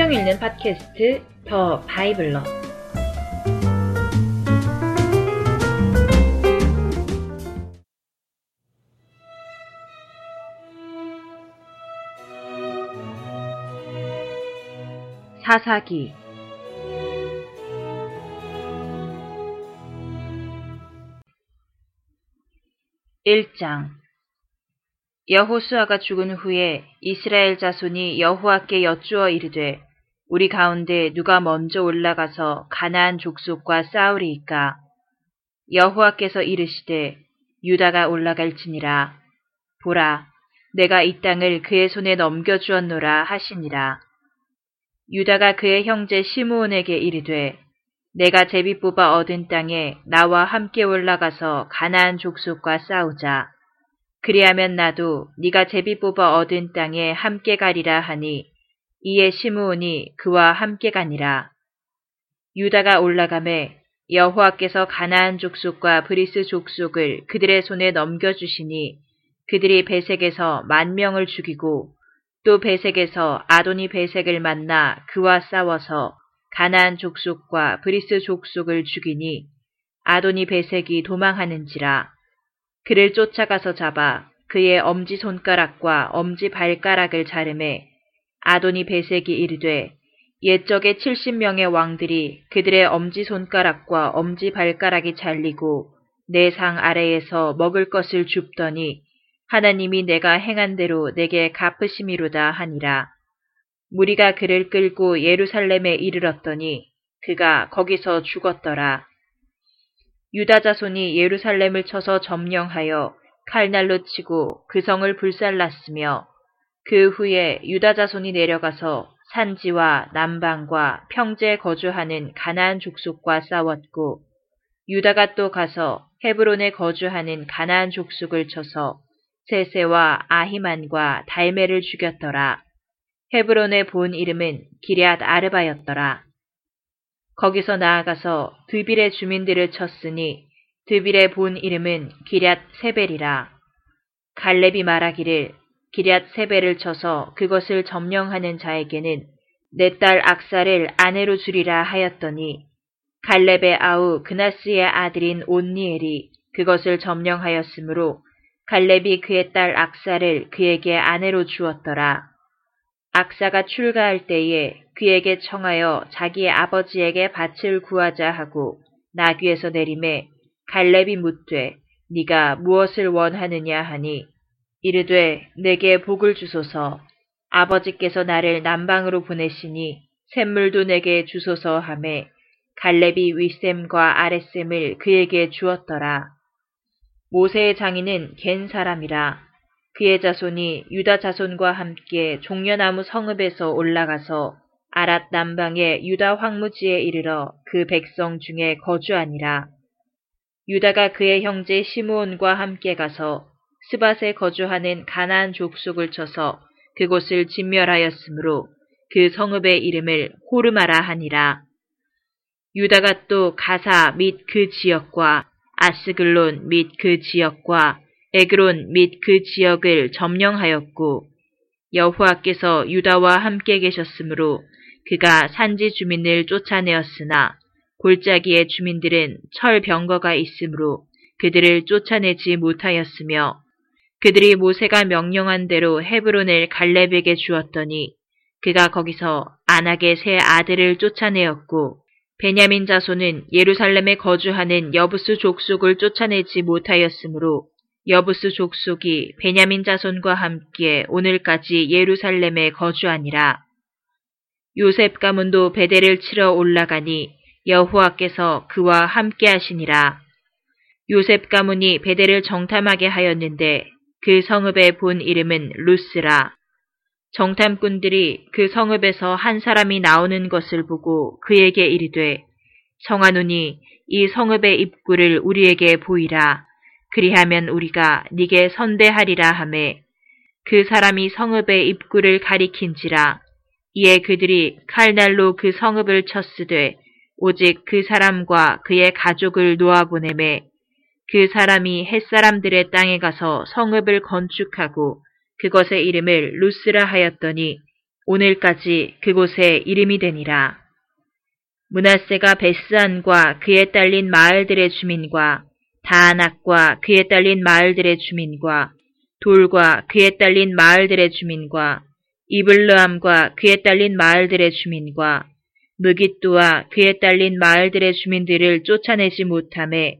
성경 읽는 팟캐스트 더 바이블러. 사사기. 1장. 여호수아가 죽은 후에 이스라엘 자손이 여호와께 여쭈어 이르되 우리 가운데 누가 먼저 올라가서 가나안 족속과 싸우리이까 여호와께서 이르시되 유다가 올라갈지니라. 보라 내가 이 땅을 그의 손에 넘겨 주었노라 하시니라. 유다가 그의 형제 시므온에게 이르되 내가 제비 뽑아 얻은 땅에 나와 함께 올라가서 가나안 족속과 싸우자. 그리하면 나도 네가 제비 뽑아 얻은 땅에 함께 가리라 하니 이에 시므온이 그와 함께 가니라. 유다가 올라가매 여호와께서 가나안 족속과 브리스 족속을 그들의 손에 넘겨주시니 그들이 베섹에서 만 명을 죽이고 또 베섹에서 아도니 베섹을 만나 그와 싸워서 가나안 족속과 브리스 족속을 죽이니 아도니 베색이 도망하는지라 그를 쫓아가서 잡아 그의 엄지 손가락과 엄지 발가락을 자르매 아도니 베색이 이르되 옛적의 70명의 왕들이 그들의 엄지 손가락과 엄지 발가락이 잘리고 내 상 아래에서 먹을 것을 줍더니 하나님이 내가 행한 대로 내게 갚으심이로다 하니라. 무리가 그를 끌고 예루살렘에 이르렀더니 그가 거기서 죽었더라. 유다 자손이 예루살렘을 쳐서 점령하여 칼날로 치고 그 성을 불살랐으며 그 후에 유다 자손이 내려가서 산지와 남방과 평지에 거주하는 가나안 족속과 싸웠고 유다가 또 가서 헤브론에 거주하는 가나안 족속을 쳐서 세세와 아히만과 달메를 죽였더라. 헤브론의 본 이름은 기리앗 아르바였더라. 거기서 나아가서 드빌의 주민들을 쳤으니 드빌의 본 이름은 기리앗 세벨이라. 갈렙이 말하기를 기리앗 세벨을 쳐서 그것을 점령하는 자에게는 내 딸 악사를 아내로 주리라 하였더니 갈렙의 아우 그나스의 아들인 온니엘이 그것을 점령하였으므로 갈렙이 그의 딸 악사를 그에게 아내로 주었더라. 악사가 출가할 때에 그에게 청하여 자기의 아버지에게 밭을 구하자 하고 나귀에서 내림에 갈렙이 묻되 네가 무엇을 원하느냐 하니 이르되 내게 복을 주소서 아버지께서 나를 남방으로 보내시니 샘물도 내게 주소서 하매 갈렙이 윗샘과 아랫샘을 그에게 주었더라. 모세의 장인은 겐 사람이라 그의 자손이 유다 자손과 함께 종려나무 성읍에서 올라가서 아랏 남방의 유다 황무지에 이르러 그 백성 중에 거주하니라. 유다가 그의 형제 시므온과 함께 가서 스밧에 거주하는 가나안 족속을 쳐서 그곳을 진멸하였으므로 그 성읍의 이름을 호르마라 하니라. 유다가 또 가사 및 그 지역과 아스글론 및 그 지역과 에그론 및 그 지역을 점령하였고 여호와께서 유다와 함께 계셨으므로 그가 산지 주민을 쫓아내었으나 골짜기의 주민들은 철 병거가 있으므로 그들을 쫓아내지 못하였으며 그들이 모세가 명령한 대로 헤브론을 갈렙에게 주었더니 그가 거기서 안악의 세 아들을 쫓아내었고 베냐민 자손은 예루살렘에 거주하는 여부스 족속을 쫓아내지 못하였으므로 여부스 족속이 베냐민 자손과 함께 오늘까지 예루살렘에 거주하니라. 요셉 가문도 베델을 치러 올라가니 여호와께서 그와 함께 하시니라. 요셉 가문이 베델을 정탐하게 하였는데 그 성읍의 본 이름은 루스라. 정탐꾼들이 그 성읍에서 한 사람이 나오는 것을 보고 그에게 이르되 성하노니 이 성읍의 입구를 우리에게 보이라. 그리하면 우리가 네게 선대하리라 하매 그 사람이 성읍의 입구를 가리킨지라 이에 그들이 칼날로 그 성읍을 쳤으되 오직 그 사람과 그의 가족을 놓아보내매 그 사람이 햇사람들의 땅에 가서 성읍을 건축하고 그것의 이름을 루스라 하였더니 오늘까지 그곳에 이름이 되니라. 문하세가 베스안과 그에 딸린 마을들의 주민과 다낙과 그에 딸린 마을들의 주민과 돌과 그에 딸린 마을들의 주민과 이블르암과 그에 딸린 마을들의 주민과 무기뚜와 그에 딸린 마을들의 주민들을 쫓아내지 못함에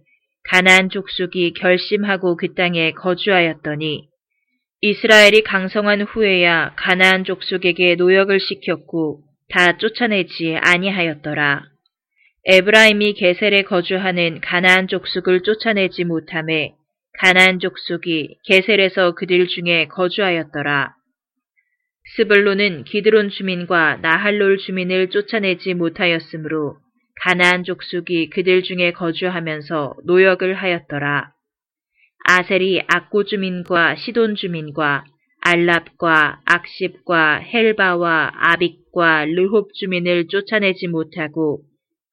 가나안 족속이 결심하고 그 땅에 거주하였더니 이스라엘이 강성한 후에야 가나안 족속에게 노역을 시켰고 다 쫓아내지 아니하였더라. 에브라임이 게셀에 거주하는 가나안 족속을 쫓아내지 못함에 가나안 족속이 게셀에서 그들 중에 거주하였더라. 스불로는 기드론 주민과 나할롤 주민을 쫓아내지 못하였으므로 가나안 족속이 그들 중에 거주하면서 노역을 하였더라. 아셀이 악고 주민과 시돈 주민과 알랍과 악십과 헬바와 아빅과 르홉 주민을 쫓아내지 못하고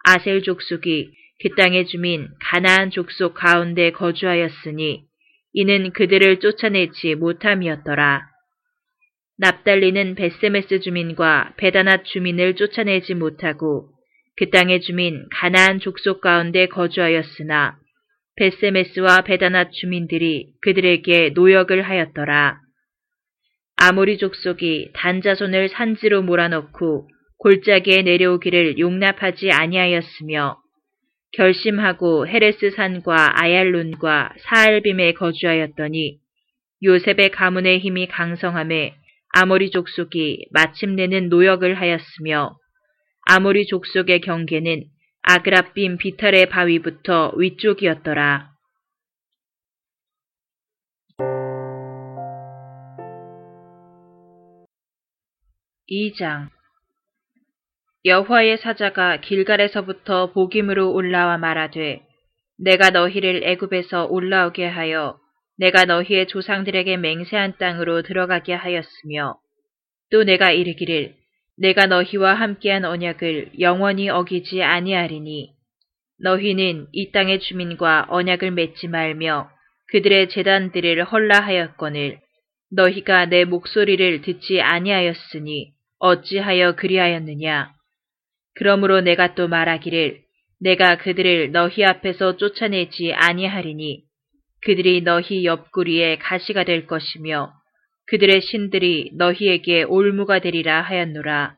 아셀 족속이 그 땅의 주민 가나안 족속 가운데 거주하였으니 이는 그들을 쫓아내지 못함이었더라. 납달리는 베세메스 주민과 베다낫 주민을 쫓아내지 못하고 그 땅의 주민 가나안 족속 가운데 거주하였으나 베세메스와 베다낫 주민들이 그들에게 노역을 하였더라. 아모리 족속이 단자손을 산지로 몰아넣고 골짜기에 내려오기를 용납하지 아니하였으며 결심하고 헤레스 산과 아얄론과 사알빔에 거주하였더니 요셉의 가문의 힘이 강성함에 아모리 족속이 마침내는 노역을 하였으며 아모리 족속의 경계는 아그라빔 비탈의 바위부터 위쪽이었더라. 이장 여호와의 사자가 길갈에서부터 복임으로 올라와 말하되 내가 너희를 애굽에서 올라오게 하여 내가 너희의 조상들에게 맹세한 땅으로 들어가게 하였으며 또 내가 이르기를 내가 너희와 함께한 언약을 영원히 어기지 아니하리니 너희는 이 땅의 주민과 언약을 맺지 말며 그들의 재단들을 헐라하였거늘 너희가 내 목소리를 듣지 아니하였으니 어찌하여 그리하였느냐? 그러므로 내가 또 말하기를 내가 그들을 너희 앞에서 쫓아내지 아니하리니 그들이 너희 옆구리에 가시가 될 것이며 그들의 신들이 너희에게 올무가 되리라 하였노라.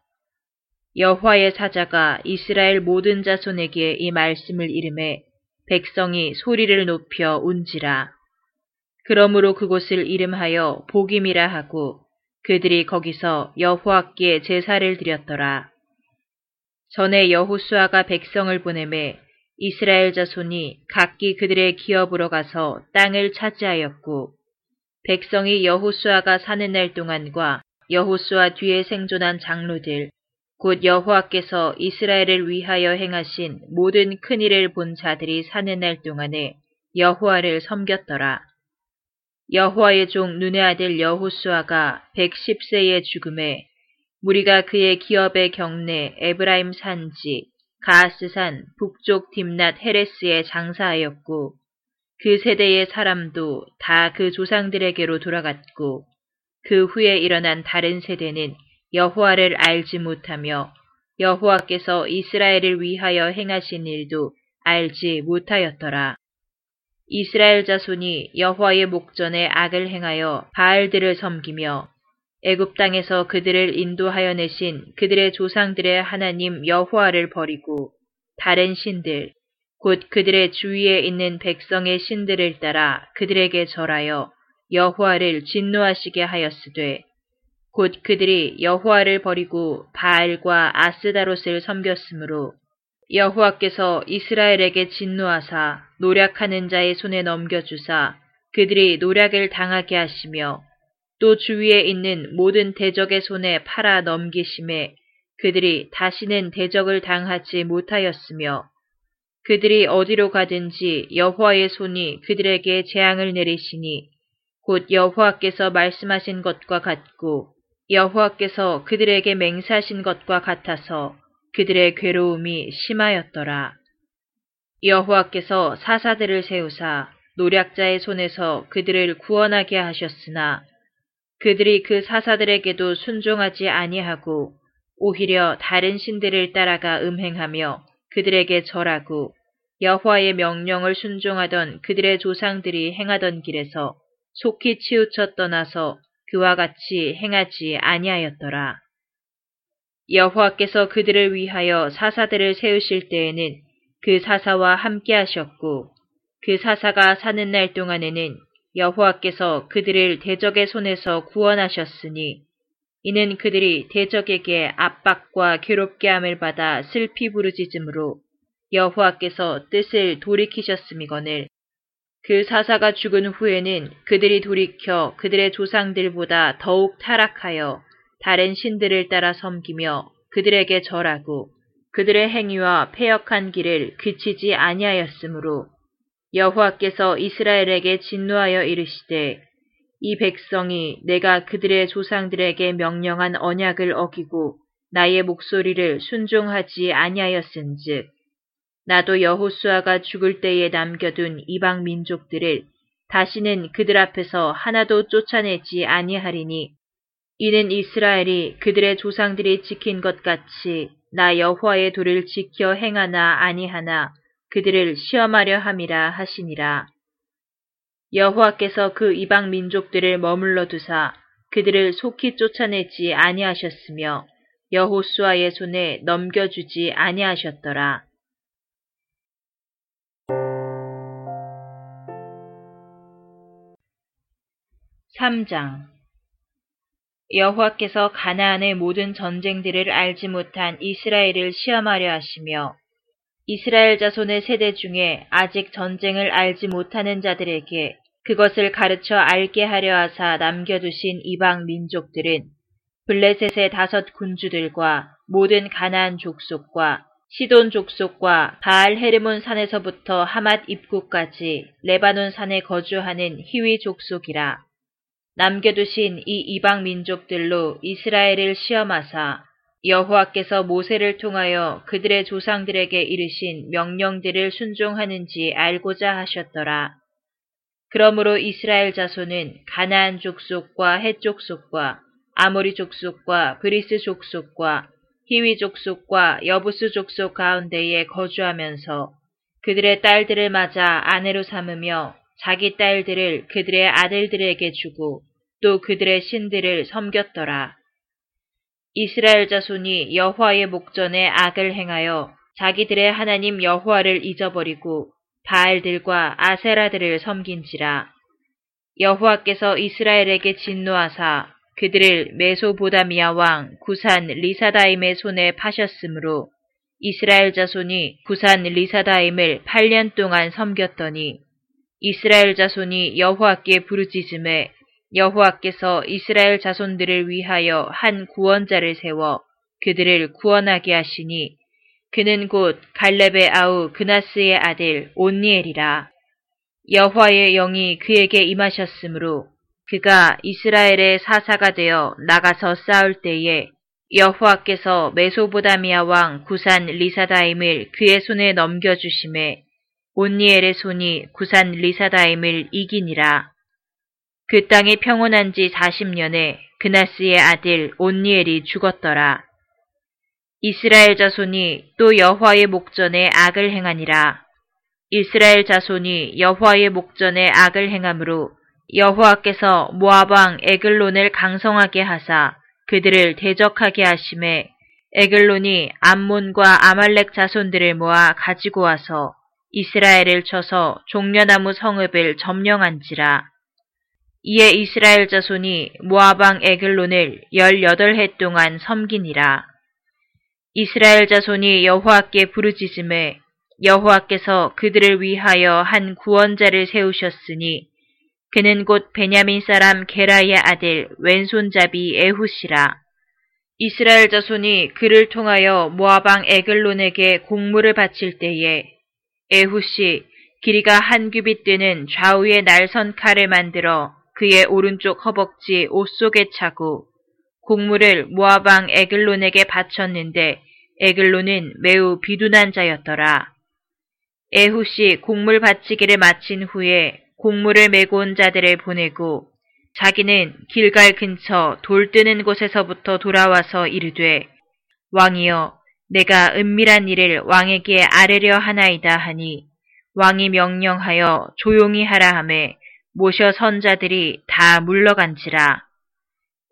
여호와의 사자가 이스라엘 모든 자손에게 이 말씀을 이름해 백성이 소리를 높여 운지라. 그러므로 그곳을 이름하여 복임이라 하고 그들이 거기서 여호와께 제사를 드렸더라. 전에 여호수아가 백성을 보내매 이스라엘 자손이 각기 그들의 기업으로 가서 땅을 차지하였고 백성이 여호수아가 사는 날 동안과 여호수아 뒤에 생존한 장로들 곧 여호와께서 이스라엘을 위하여 행하신 모든 큰 일을 본 자들이 사는 날 동안에 여호와를 섬겼더라. 여호와의 종 눈의 아들 여호수아가 110세의 죽음에 무리가 그의 기업의 경내 에브라임 산지 가스산 북쪽 딥낫 헤레스에 장사하였고 그 세대의 사람도 다 그 조상들에게로 돌아갔고 그 후에 일어난 다른 세대는 여호와를 알지 못하며 여호와께서 이스라엘을 위하여 행하신 일도 알지 못하였더라. 이스라엘 자손이 여호와의 목전에 악을 행하여 바알들을 섬기며 애굽 땅에서 그들을 인도하여 내신 그들의 조상들의 하나님 여호와를 버리고 다른 신들 곧 그들의 주위에 있는 백성의 신들을 따라 그들에게 절하여 여호와를 진노하시게 하였으되 곧 그들이 여호와를 버리고 바알과 아스다롯을 섬겼으므로 여호와께서 이스라엘에게 진노하사 노략하는 자의 손에 넘겨주사 그들이 노략을 당하게 하시며 또 주위에 있는 모든 대적의 손에 팔아 넘기심에 그들이 다시는 대적을 당하지 못하였으며 그들이 어디로 가든지 여호와의 손이 그들에게 재앙을 내리시니 곧 여호와께서 말씀하신 것과 같고 여호와께서 그들에게 맹세하신 것과 같아서 그들의 괴로움이 심하였더라. 여호와께서 사사들을 세우사 노략자의 손에서 그들을 구원하게 하셨으나 그들이 그 사사들에게도 순종하지 아니하고 오히려 다른 신들을 따라가 음행하며 그들에게 절하고 여호와의 명령을 순종하던 그들의 조상들이 행하던 길에서 속히 치우쳐 떠나서 그와 같이 행하지 아니하였더라. 여호와께서 그들을 위하여 사사들을 세우실 때에는 그 사사와 함께 하셨고 그 사사가 사는 날 동안에는 여호와께서 그들을 대적의 손에서 구원하셨으니 이는 그들이 대적에게 압박과 괴롭게 함을 받아 슬피 부르짖음으로 여호와께서 뜻을 돌이키셨음이거늘 그 사사가 죽은 후에는 그들이 돌이켜 그들의 조상들보다 더욱 타락하여 다른 신들을 따라 섬기며 그들에게 절하고 그들의 행위와 폐역한 길을 그치지 아니하였으므로 여호와께서 이스라엘에게 진노하여 이르시되 이 백성이 내가 그들의 조상들에게 명령한 언약을 어기고 나의 목소리를 순종하지 아니하였은즉 나도 여호수아가 죽을 때에 남겨둔 이방 민족들을 다시는 그들 앞에서 하나도 쫓아내지 아니하리니 이는 이스라엘이 그들의 조상들이 지킨 것 같이 나 여호와의 도를 지켜 행하나 아니하나 그들을 시험하려 함이라 하시니라. 여호와께서 그 이방 민족들을 머물러 두사 그들을 속히 쫓아내지 아니하셨으며 여호수아의 손에 넘겨주지 아니하셨더라. 3장 여호와께서 가나안의 모든 전쟁들을 알지 못한 이스라엘을 시험하려 하시며 이스라엘 자손의 세대 중에 아직 전쟁을 알지 못하는 자들에게 그것을 가르쳐 알게 하려 하사 남겨두신 이방 민족들은 블레셋의 다섯 군주들과 모든 가나안 족속과 시돈 족속과 바알 헤르몬 산에서부터 하맛 입구까지 레바논 산에 거주하는 히위 족속이라. 남겨두신 이 이방 민족들로 이스라엘을 시험하사 여호와께서 모세를 통하여 그들의 조상들에게 이르신 명령들을 순종하는지 알고자 하셨더라. 그러므로 이스라엘 자손은 가나안 족속과 헷 족속과 아모리 족속과 브리스 족속과 히위 족속과 여부스 족속 가운데에 거주하면서 그들의 딸들을 맞아 아내로 삼으며 자기 딸들을 그들의 아들들에게 주고 또 그들의 신들을 섬겼더라. 이스라엘 자손이 여호와의 목전에 악을 행하여 자기들의 하나님 여호와를 잊어버리고 바알들과 아세라들을 섬긴지라. 여호와께서 이스라엘에게 진노하사 그들을 메소보다미아 왕 구산 리사다임의 손에 파셨으므로 이스라엘 자손이 구산 리사다임을 8년 동안 섬겼더니 이스라엘 자손이 여호와께 부르짖음에 여호와께서 이스라엘 자손들을 위하여 한 구원자를 세워 그들을 구원하게 하시니 그는 곧 갈렙의 아우 그나스의 아들 온니엘이라. 여호와의 영이 그에게 임하셨으므로 그가 이스라엘의 사사가 되어 나가서 싸울 때에 여호와께서 메소보다미아 왕 구산 리사다임을 그의 손에 넘겨주심에 온니엘의 손이 구산 리사다임을 이기니라. 그 땅이 평온한 지 40년에 그나스의 아들 온니엘이 죽었더라. 이스라엘 자손이 또 여호와의 목전에 악을 행하니라. 이스라엘 자손이 여호와의 목전에 악을 행함으로 여호와께서 모압 왕 에글론을 강성하게 하사 그들을 대적하게 하심에 에글론이 암몬과 아말렉 자손들을 모아 가지고 와서 이스라엘을 쳐서 종려나무 성읍을 점령한지라. 이에 이스라엘 자손이 모아방 에글론을 열여덟 해 동안 섬기니라. 이스라엘 자손이 여호와께 부르짖음에 여호와께서 그들을 위하여 한 구원자를 세우셨으니 그는 곧 베냐민 사람 게라의 아들 왼손잡이 에훗이라. 이스라엘 자손이 그를 통하여 모아방 에글론에게 공물을 바칠 때에 에훗이 길이가 한 규빗 되는 좌우의 날선 칼을 만들어 그의 오른쪽 허벅지 옷 속에 차고 곡물을 모아방 에글론에게 바쳤는데 에글론은 매우 비둔한 자였더라. 에훗이 곡물 바치기를 마친 후에 곡물을 메고 온 자들을 보내고 자기는 길갈 근처 돌 뜨는 곳에서부터 돌아와서 이르되 왕이여 내가 은밀한 일을 왕에게 아뢰려 하나이다 하니 왕이 명령하여 조용히 하라 함에 모셔 선자들이 다 물러간지라.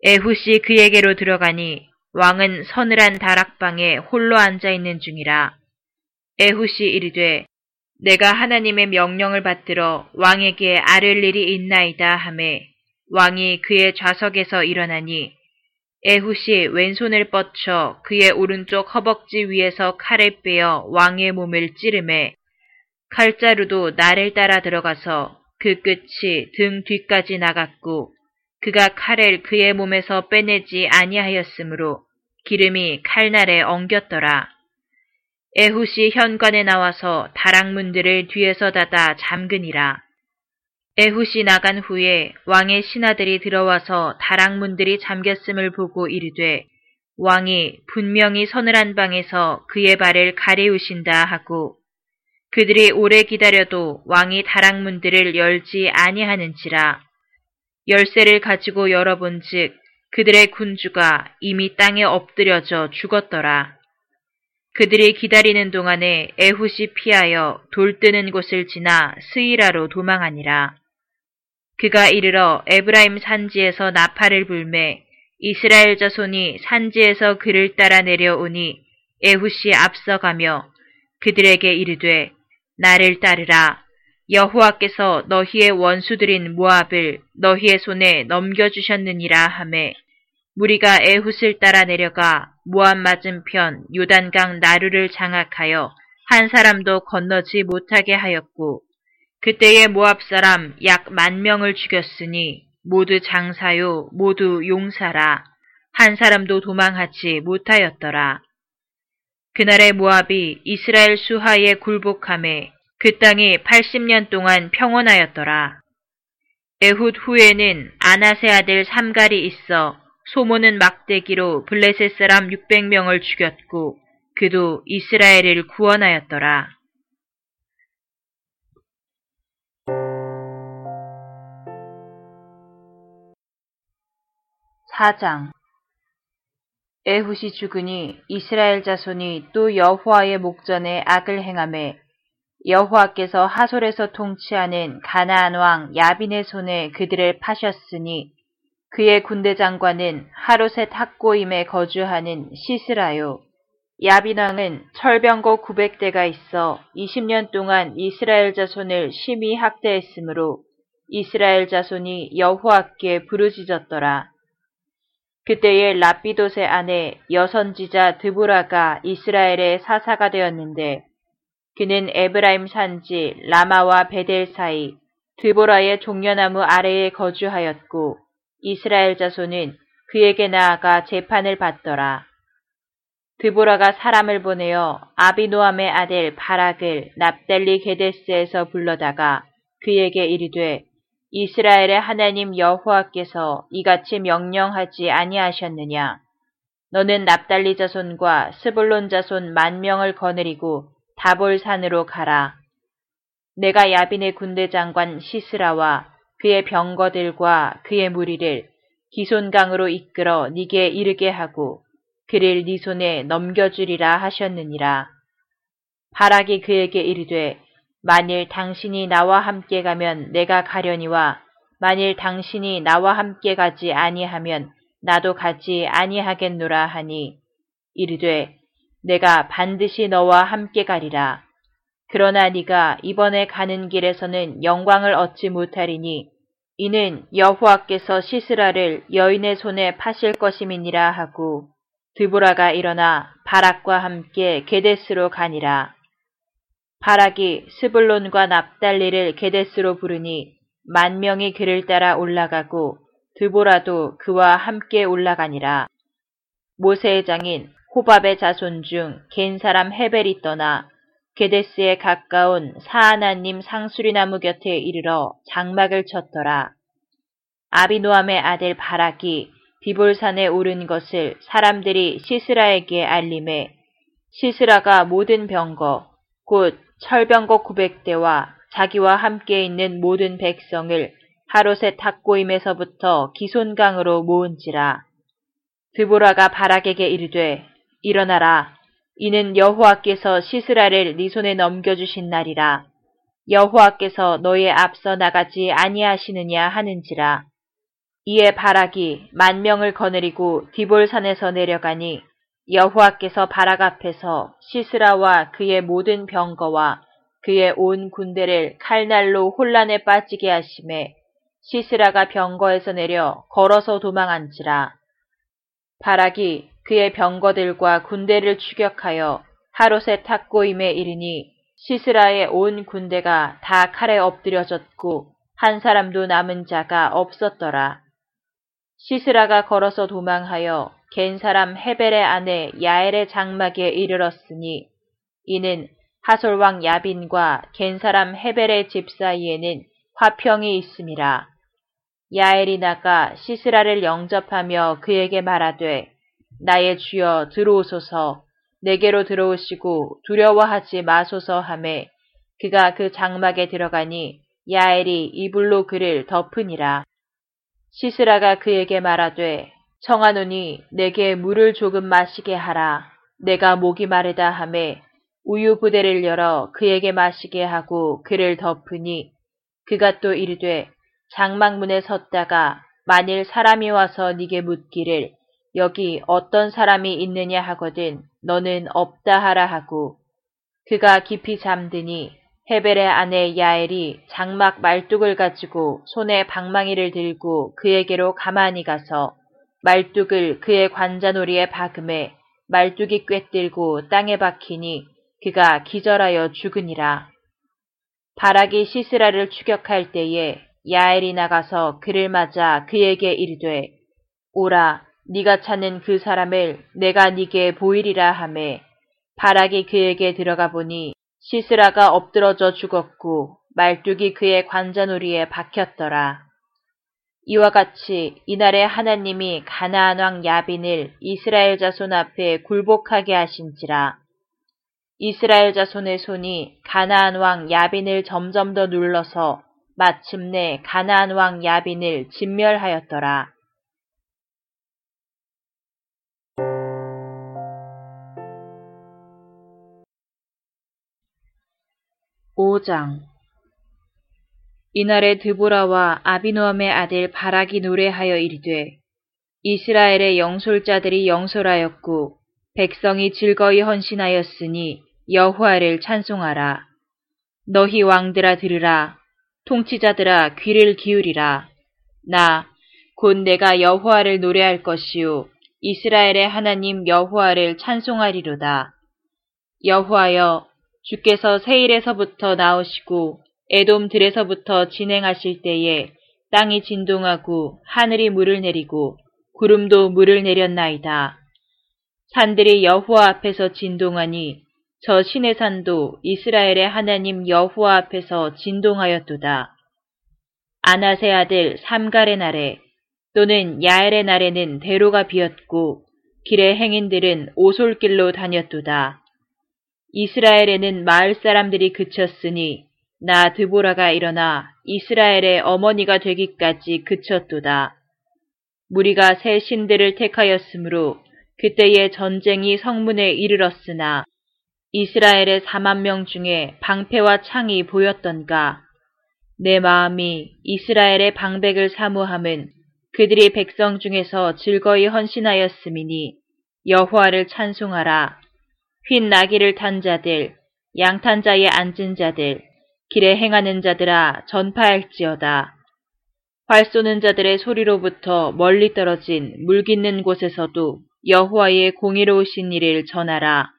에훗이 그에게로 들어가니 왕은 서늘한 다락방에 홀로 앉아 있는 중이라. 에훗이 이르되 내가 하나님의 명령을 받들어 왕에게 아랠 일이 있나이다 하매 왕이 그의 좌석에서 일어나니 에훗이 왼손을 뻗쳐 그의 오른쪽 허벅지 위에서 칼을 빼어 왕의 몸을 찌르매 칼자루도 나를 따라 들어가서 그 끝이 등 뒤까지 나갔고 그가 칼을 그의 몸에서 빼내지 아니하였으므로 기름이 칼날에 엉겼더라. 에훗이 현관에 나와서 다락문들을 뒤에서 닫아 잠그니라. 에훗이 나간 후에 왕의 신하들이 들어와서 다락문들이 잠겼음을 보고 이르되 왕이 분명히 서늘한 방에서 그의 발을 가리우신다 하고 그들이 오래 기다려도 왕이 다락문들을 열지 아니하는지라 열쇠를 가지고 열어본즉 그들의 군주가 이미 땅에 엎드려져 죽었더라. 그들이 기다리는 동안에 에훗이 피하여 돌 뜨는 곳을 지나 스이라로 도망하니라. 그가 이르러 에브라임 산지에서 나팔을 불매 이스라엘 자손이 산지에서 그를 따라 내려오니 에훗이 앞서가며 그들에게 이르되 나를 따르라. 여호와께서 너희의 원수들인 모압을 너희의 손에 넘겨주셨느니라 하매. 무리가 에훗을 따라 내려가 모압 맞은편 요단강 나루를 장악하여 한 사람도 건너지 못하게 하였고 그때의 모압 사람 약 만 명을 죽였으니 모두 장사요 모두 용사라. 한 사람도 도망하지 못하였더라. 그날의 모압이 이스라엘 수하에 굴복함에 그 땅이 80년 동안 평온하였더라. 에훗 후에는 아나세 아들 삼갈이 있어 소모는 막대기로 블레셋 사람 600명을 죽였고 그도 이스라엘을 구원하였더라. 4장 에훗이 죽으니 이스라엘 자손이 또 여호와의 목전에 악을 행함에 여호와께서 하솔에서 통치하는 가나안 왕 야빈의 손에 그들을 파셨으니 그의 군대 장관은 하루셋 학고임에 거주하는 시스라요. 야빈 왕은 철병고 900대가 있어 20년 동안 이스라엘 자손을 심히 학대했으므로 이스라엘 자손이 여호와께 부르짖었더라. 그때에 라피도세 아내 여선지자 드보라가 이스라엘의 사사가 되었는데 그는 에브라임 산지 라마와 베델 사이 드보라의 종려나무 아래에 거주하였고 이스라엘 자손은 그에게 나아가 재판을 받더라. 드보라가 사람을 보내어 아비노함의 아들 바락을 납달리 게데스에서 불러다가 그에게 이르되 이스라엘의 하나님 여호와께서 이같이 명령하지 아니하셨느냐? 너는 납달리 자손과 스불론 자손 만 명을 거느리고 다볼산으로 가라. 내가 야빈의 군대 장관 시스라와 그의 병거들과 그의 무리를 기손강으로 이끌어 네게 이르게 하고 그를 네 손에 넘겨주리라 하셨느니라. 바락이 그에게 이르되 만일 당신이 나와 함께 가면 내가 가려니와 만일 당신이 나와 함께 가지 아니하면 나도 가지 아니하겠노라 하니 이르되 내가 반드시 너와 함께 가리라. 그러나 네가 이번에 가는 길에서는 영광을 얻지 못하리니 이는 여호와께서 시스라를 여인의 손에 파실 것임이니라 하고 드보라가 일어나 바락과 함께 게데스로 가니라. 바락이 스불론과 납달리를 게데스로 부르니 만 명이 그를 따라 올라가고 드보라도 그와 함께 올라가니라. 모세의 장인 호밥의 자손 중 겐 사람 헤벨이 떠나 게데스에 가까운 사하나님 상수리나무 곁에 이르러 장막을 쳤더라. 아비노함의 아들 바락이 비볼산에 오른 것을 사람들이 시스라에게 알림해 시스라가 모든 병거 곧 철병거 900대와 자기와 함께 있는 모든 백성을 하롯의 탁고임에서부터 기손강으로 모은지라. 드보라가 바락에게 이르되 일어나라. 이는 여호와께서 시스라를 네 손에 넘겨주신 날이라. 여호와께서 너의 앞서 나가지 아니하시느냐 하는지라. 이에 바락이 만 명을 거느리고 디볼산에서 내려가니 여호와께서 바락 앞에서 시스라와 그의 모든 병거와 그의 온 군대를 칼날로 혼란에 빠지게 하심에 시스라가 병거에서 내려 걸어서 도망한지라. 바락이 그의 병거들과 군대를 추격하여 하롯의 탁고임에 이르니 시스라의 온 군대가 다 칼에 엎드려졌고 한 사람도 남은 자가 없었더라. 시스라가 걸어서 도망하여 겐 사람 헤벨의 아내 야엘의 장막에 이르렀으니 이는 하솔왕 야빈과 겐 사람 헤벨의 집 사이에는 화평이 있음이라. 야엘이 나가 시스라를 영접하며 그에게 말하되 나의 주여 들어오소서 내게로 들어오시고 두려워하지 마소서 하매 그가 그 장막에 들어가니 야엘이 이불로 그를 덮으니라. 시스라가 그에게 말하되 청하노니 내게 물을 조금 마시게 하라. 내가 목이 마르다 하매 우유 부대를 열어 그에게 마시게 하고 그를 덮으니 그가 또 이르되 장막문에 섰다가 만일 사람이 와서 네게 묻기를 여기 어떤 사람이 있느냐 하거든 너는 없다 하라 하고 그가 깊이 잠드니 헤벨의 아내 야엘이 장막 말뚝을 가지고 손에 방망이를 들고 그에게로 가만히 가서 말뚝을 그의 관자놀이에 박음에 말뚝이 꿰들고 땅에 박히니 그가 기절하여 죽으니라. 바락이 시스라를 추격할 때에 야엘이 나가서 그를 맞아 그에게 이르되 오라 네가 찾는 그 사람을 내가 네게 보이리라 하매 바락이 그에게 들어가 보니 시스라가 엎드러져 죽었고 말뚝이 그의 관자놀이에 박혔더라. 이와 같이 이날에 하나님이 가나안 왕 야빈을 이스라엘 자손 앞에 굴복하게 하신지라. 이스라엘 자손의 손이 가나안 왕 야빈을 점점 더 눌러서 마침내 가나안 왕 야빈을 진멸하였더라. 5장 이날에 드보라와 아비노함의 아들 바락이 노래하여 이르되 이스라엘의 영솔자들이 영솔하였고 백성이 즐거이 헌신하였으니 여호와를 찬송하라. 너희 왕들아 들으라. 통치자들아 귀를 기울이라. 나 곧 내가 여호와를 노래할 것이요 이스라엘의 하나님 여호와를 찬송하리로다. 여호와여 주께서 세일에서부터 나오시고 에돔들에서부터 진행하실 때에 땅이 진동하고 하늘이 물을 내리고 구름도 물을 내렸나이다. 산들이 여호와 앞에서 진동하니 저 신의 산도 이스라엘의 하나님 여호와 앞에서 진동하였도다. 아나세 아들 삼갈의 날에 또는 야엘의 날에는 대로가 비었고 길의 행인들은 오솔길로 다녔도다. 이스라엘에는 마을 사람들이 그쳤으니 나 드보라가 일어나 이스라엘의 어머니가 되기까지 그쳤도다. 무리가 새 신들을 택하였으므로 그때의 전쟁이 성문에 이르렀으나 이스라엘의 4만 명 중에 방패와 창이 보였던가. 내 마음이 이스라엘의 방백을 사모함은 그들이 백성 중에서 즐거이 헌신하였음이니 여호와를 찬송하라. 흰 나귀를 탄 자들, 양탄 자에 앉은 자들, 길에 행하는 자들아 전파할지어다. 활 쏘는 자들의 소리로부터 멀리 떨어진 물 깃는 곳에서도 여호와의 공의로우신 일을 전하라.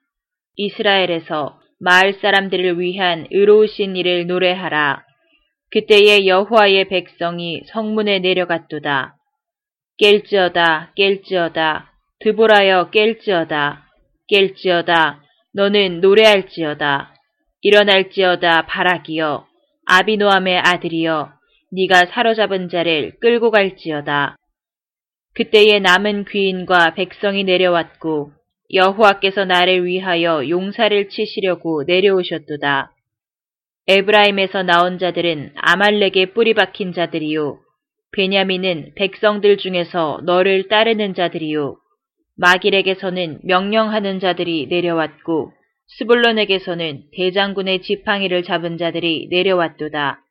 이스라엘에서 마을 사람들을 위한 의로우신 일을 노래하라. 그때의 여호와의 백성이 성문에 내려갔도다. 깰지어다 깰지어다 드보라여 깰지어다 깰지어다 너는 노래할지어다 일어날지어다 바라기여 아비노함의 아들이여 네가 사로잡은 자를 끌고 갈지어다 그때에 남은 귀인과 백성이 내려왔고 여호와께서 나를 위하여 용사를 치시려고 내려오셨도다. 에브라임에서 나온 자들은 아말렉에 뿌리 박힌 자들이요. 베냐민은 백성들 중에서 너를 따르는 자들이요. 마길에게서는 명령하는 자들이 내려왔고 스불론에게서는 대장군의 지팡이를 잡은 자들이 내려왔도다.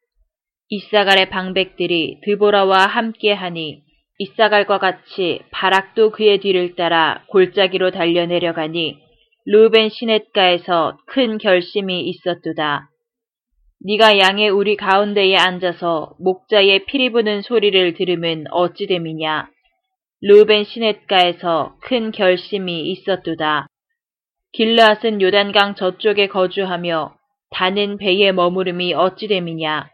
이사갈의 방백들이 드보라와 함께하니 이사갈과 같이 바락도 그의 뒤를 따라 골짜기로 달려 내려가니 루벤 시넷가에서 큰 결심이 있었도다. 네가 양의 우리 가운데에 앉아서 목자의 피리 부는 소리를 들으면 어찌 됨이냐. 루벤 시넷가에서 큰 결심이 있었도다. 길라앗은 요단강 저쪽에 거주하며 다는 배에 머무름이 어찌 됨이냐.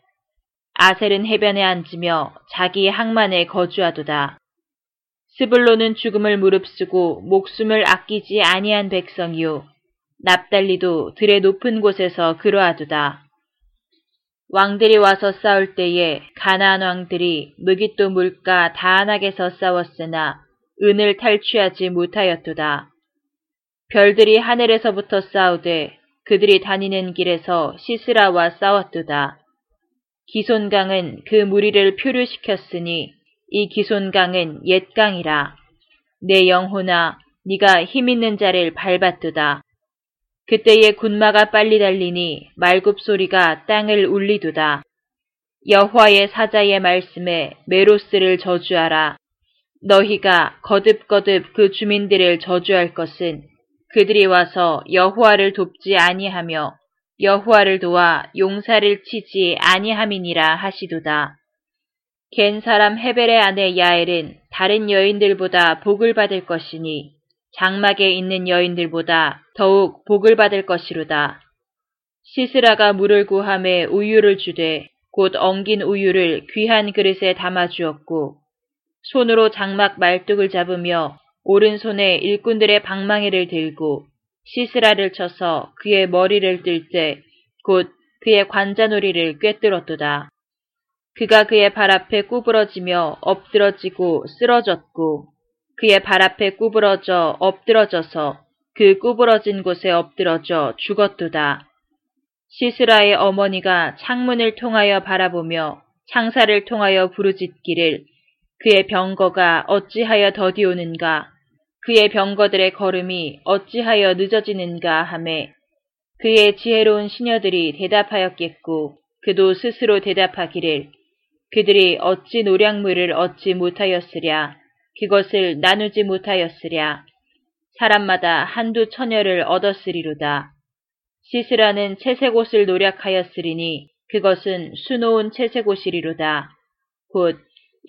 아셀은 해변에 앉으며 자기 항만에 거주하도다. 스불로는 죽음을 무릅쓰고 목숨을 아끼지 아니한 백성이요. 납달리도 들의 높은 곳에서 그러하도다. 왕들이 와서 싸울 때에 가나안 왕들이 무기또 물가 다안하게서 싸웠으나 은을 탈취하지 못하였도다. 별들이 하늘에서부터 싸우되 그들이 다니는 길에서 시스라와 싸웠도다. 기손강은 그 무리를 표류시켰으니 이 기손강은 옛강이라. 내 영혼아 네가 힘 있는 자를 밟았도다. 그때에 군마가 빨리 달리니 말굽 소리가 땅을 울리도다. 여호와의 사자의 말씀에 메로스를 저주하라. 너희가 거듭거듭 그 주민들을 저주할 것은 그들이 와서 여호와를 돕지 아니하며 여호와를 도와 용사를 치지 아니함이니라 하시도다. 겐 사람 헤벨의 아내 야엘은 다른 여인들보다 복을 받을 것이니 장막에 있는 여인들보다 더욱 복을 받을 것이로다. 시스라가 물을 구함에 우유를 주되 곧 엉긴 우유를 귀한 그릇에 담아 주었고 손으로 장막 말뚝을 잡으며 오른손에 일꾼들의 방망이를 들고 시스라를 쳐서 그의 머리를 뜰 때 곧 그의 관자놀이를 꿰뚫었도다. 그가 그의 발 앞에 구부러지며 엎드러지고 쓰러졌고 그의 발 앞에 구부러져 엎드러져서 그 구부러진 곳에 엎드러져 죽었도다. 시스라의 어머니가 창문을 통하여 바라보며 창사를 통하여 부르짖기를 그의 병거가 어찌하여 더디오는가 그의 병거들의 걸음이 어찌하여 늦어지는가 하매 그의 지혜로운 시녀들이 대답하였겠고 그도 스스로 대답하기를 그들이 어찌 노량물을 얻지 못하였으랴 그것을 나누지 못하였으랴 사람마다 한두 처녀를 얻었으리로다. 시스라는 채색 옷을 노력하였으리니 그것은 수놓은 채색 옷이리로다. 곧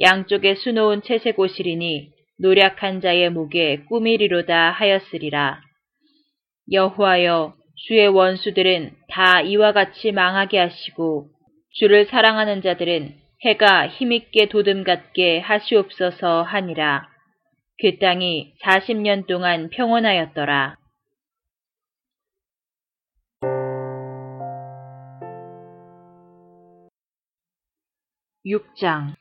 양쪽에 수놓은 채색 옷이리니 노력한 자의 목에 꾸미리로다 하였으리라. 여호와여 주의 원수들은 다 이와 같이 망하게 하시고 주를 사랑하는 자들은 해가 힘있게 도듬 같게 하시옵소서 하니라. 그 땅이 40년 동안 평온하였더라. 6장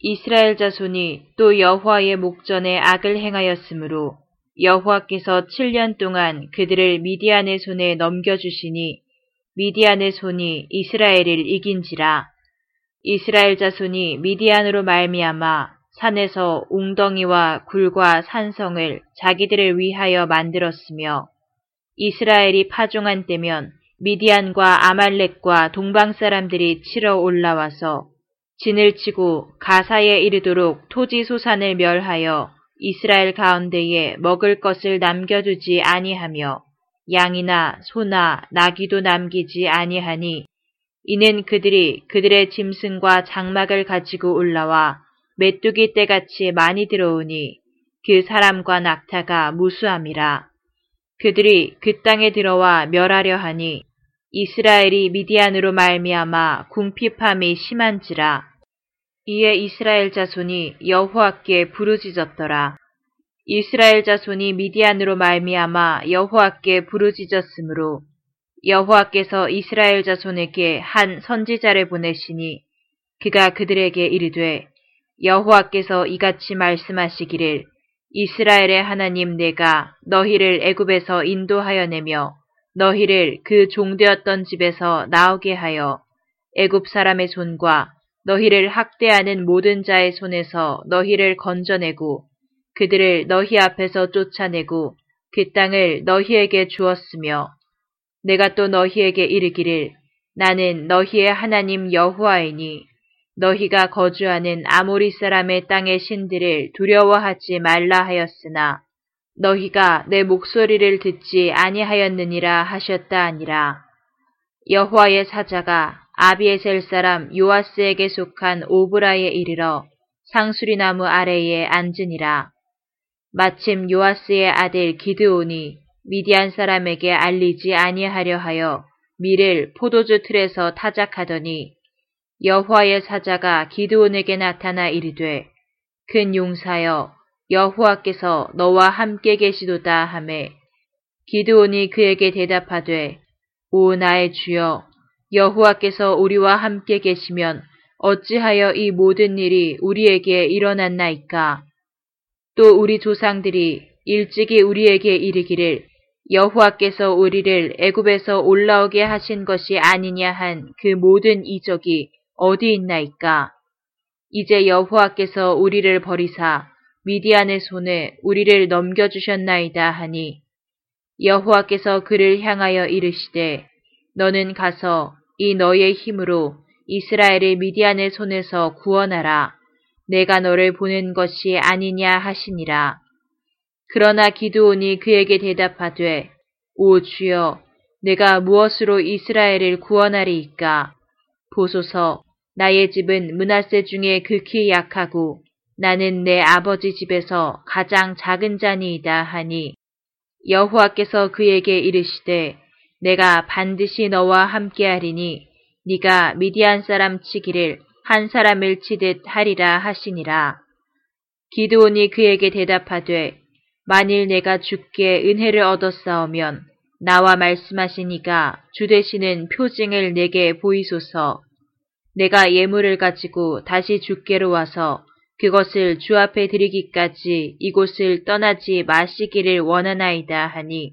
이스라엘 자손이 또 여호와의 목전에 악을 행하였으므로 여호와께서 7년 동안 그들을 미디안의 손에 넘겨주시니 미디안의 손이 이스라엘을 이긴지라 이스라엘 자손이 미디안으로 말미암아 산에서 웅덩이와 굴과 산성을 자기들을 위하여 만들었으며 이스라엘이 파종한 때면 미디안과 아말렉과 동방 사람들이 치러 올라와서 진을 치고 가사에 이르도록 토지 소산을 멸하여 이스라엘 가운데에 먹을 것을 남겨두지 아니하며 양이나 소나 나귀도 남기지 아니하니 이는 그들이 그들의 짐승과 장막을 가지고 올라와 메뚜기 떼같이 많이 들어오니 그 사람과 낙타가 무수함이라. 그들이 그 땅에 들어와 멸하려 하니 이스라엘이 미디안으로 말미암아 궁핍함이 심한지라. 이에 이스라엘 자손이 여호와께 부르짖었더라. 이스라엘 자손이 미디안으로 말미암아 여호와께 부르짖었으므로 여호와께서 이스라엘 자손에게 한 선지자를 보내시니 그가 그들에게 이르되 여호와께서 이같이 말씀하시기를 이스라엘의 하나님 내가 너희를 애굽에서 인도하여 내며 너희를 그 종되었던 집에서 나오게 하여 애굽 사람의 손과 너희를 학대하는 모든 자의 손에서 너희를 건져내고 그들을 너희 앞에서 쫓아내고 그 땅을 너희에게 주었으며 내가 또 너희에게 이르기를 나는 너희의 하나님 여호와이니 너희가 거주하는 아모리 사람의 땅의 신들을 두려워하지 말라 하였으나 너희가 내 목소리를 듣지 아니하였느니라 하셨다 아니라 여호와의 사자가 아비에셀 사람 요아스에게 속한 오브라에 이르러 상수리 나무 아래에 앉으니라. 마침 요아스의 아들 기드온이 미디안 사람에게 알리지 아니하려 하여 밀을 포도주 틀에서 타작하더니 여호와의 사자가 기드온에게 나타나 이르되 큰 용사여 여호와께서 너와 함께 계시도다 하매 기드온이 그에게 대답하되 오 나의 주여 여호와께서 우리와 함께 계시면 어찌하여 이 모든 일이 우리에게 일어났나이까? 또 우리 조상들이 일찍이 우리에게 이르기를 여호와께서 우리를 애굽에서 올라오게 하신 것이 아니냐 한 그 모든 이적이 어디 있나이까? 이제 여호와께서 우리를 버리사 미디안의 손에 우리를 넘겨주셨나이다 하니 여호와께서 그를 향하여 이르시되 너는 가서 이 너의 힘으로 이스라엘의 미디안의 손에서 구원하라. 내가 너를 보낸 것이 아니냐 하시니라. 그러나 기드온이 그에게 대답하되 오 주여 내가 무엇으로 이스라엘을 구원하리이까 보소서 나의 집은 문하세 중에 극히 약하고 나는 내 아버지 집에서 가장 작은 자니이다 하니 여호와께서 그에게 이르시되 내가 반드시 너와 함께하리니 네가 미디안 사람 치기를 한 사람을 치듯 하리라 하시니라. 기드온이 그에게 대답하되 만일 내가 주께 은혜를 얻었사오면 나와 말씀하시니가 주 되시는 표징을 내게 보이소서. 내가 예물을 가지고 다시 주께로 와서 그것을 주 앞에 드리기까지 이곳을 떠나지 마시기를 원하나이다 하니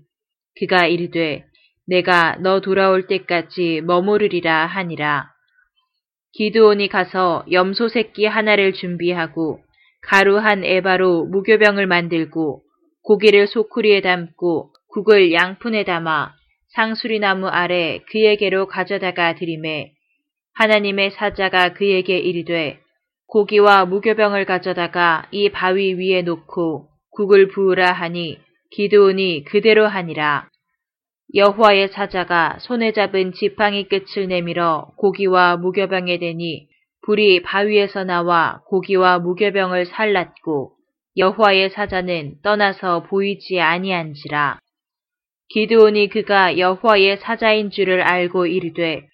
그가 이르되 내가 너 돌아올 때까지 머무르리라 하니라. 기드온이 가서 염소 새끼 하나를 준비하고 가루 한 에바로 무교병을 만들고 고기를 소쿠리에 담고 국을 양푼에 담아 상수리 나무 아래 그에게로 가져다가 드림에 하나님의 사자가 그에게 이르되 고기와 무교병을 가져다가 이 바위 위에 놓고 국을 부으라 하니 기드온이 그대로 하니라. 여호와의 사자가 손에 잡은 지팡이 끝을 내밀어 고기와 무교병에 대니 불이 바위에서 나와 고기와 무교병을 살랐고 여호와의 사자는 떠나서 보이지 아니한지라. 기드온이 그가 여호와의 사자인 줄을 알고 이르되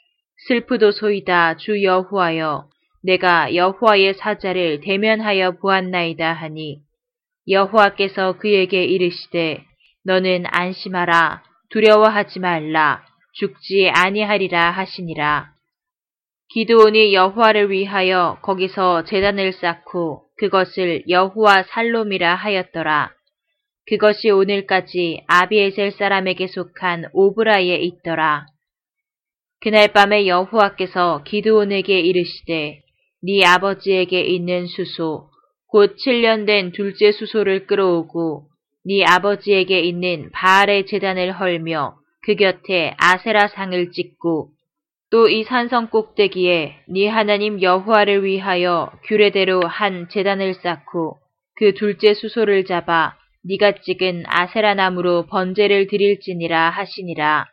슬프도소이다 주 여호와여 내가 여호와의 사자를 대면하여 보았나이다 하니 여호와께서 그에게 이르시되 너는 안심하라 두려워하지 말라 죽지 아니하리라 하시니라. 기드온이 여호와를 위하여 거기서 제단을 쌓고 그것을 여호와 살롬이라 하였더라. 그것이 오늘까지 아비에셀 사람에게 속한 오브라에 있더라. 그날 밤에 여호와께서 기드온에게 이르시되 네 아버지에게 있는 수소 곧 7년 된 둘째 수소를 끌어오고 네 아버지에게 있는 바알의 재단을 헐며 그 곁에 아세라 상을 찍고 또 이 산성 꼭대기에 네 하나님 여호와를 위하여 규례대로 한 재단을 쌓고 그 둘째 수소를 잡아 네가 찍은 아세라 나무로 번제를 드릴지니라 하시니라.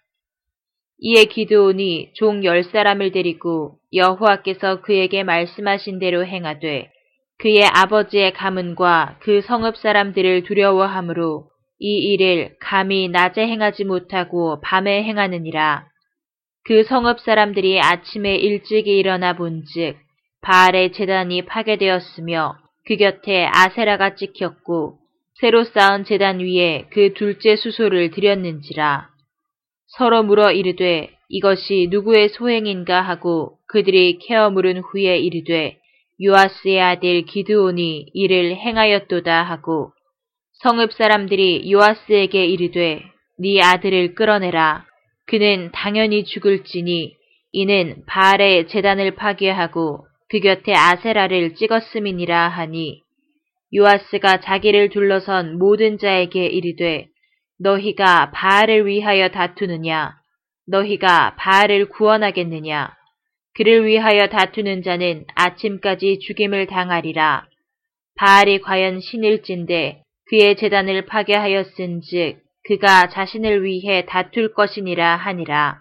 이에 기드온이 종 열 사람을 데리고 여호와께서 그에게 말씀하신 대로 행하되 그의 아버지의 가문과 그 성읍 사람들을 두려워하므로 이 일을 감히 낮에 행하지 못하고 밤에 행하느니라. 그 성읍 사람들이 아침에 일찍이 일어나 본즉 바알의 재단이 파괴되었으며 그 곁에 아세라가 찍혔고 새로 쌓은 재단 위에 그 둘째 수소를 들였는지라. 서로 물어 이르되 이것이 누구의 소행인가 하고 그들이 케어 물은 후에 이르되 요아스의 아들 기드온이 이를 행하였도다 하고 성읍 사람들이 요아스에게 이르되 네 아들을 끌어내라 그는 당연히 죽을지니 이는 바알의 재단을 파괴하고 그 곁에 아세라를 찍었음이니라 하니 요아스가 자기를 둘러선 모든 자에게 이르되 너희가 바알을 위하여 다투느냐? 너희가 바알을 구원하겠느냐? 그를 위하여 다투는 자는 아침까지 죽임을 당하리라. 바알이 과연 신일진데 그의 재단을 파괴하였은즉 그가 자신을 위해 다툴 것이니라 하니라.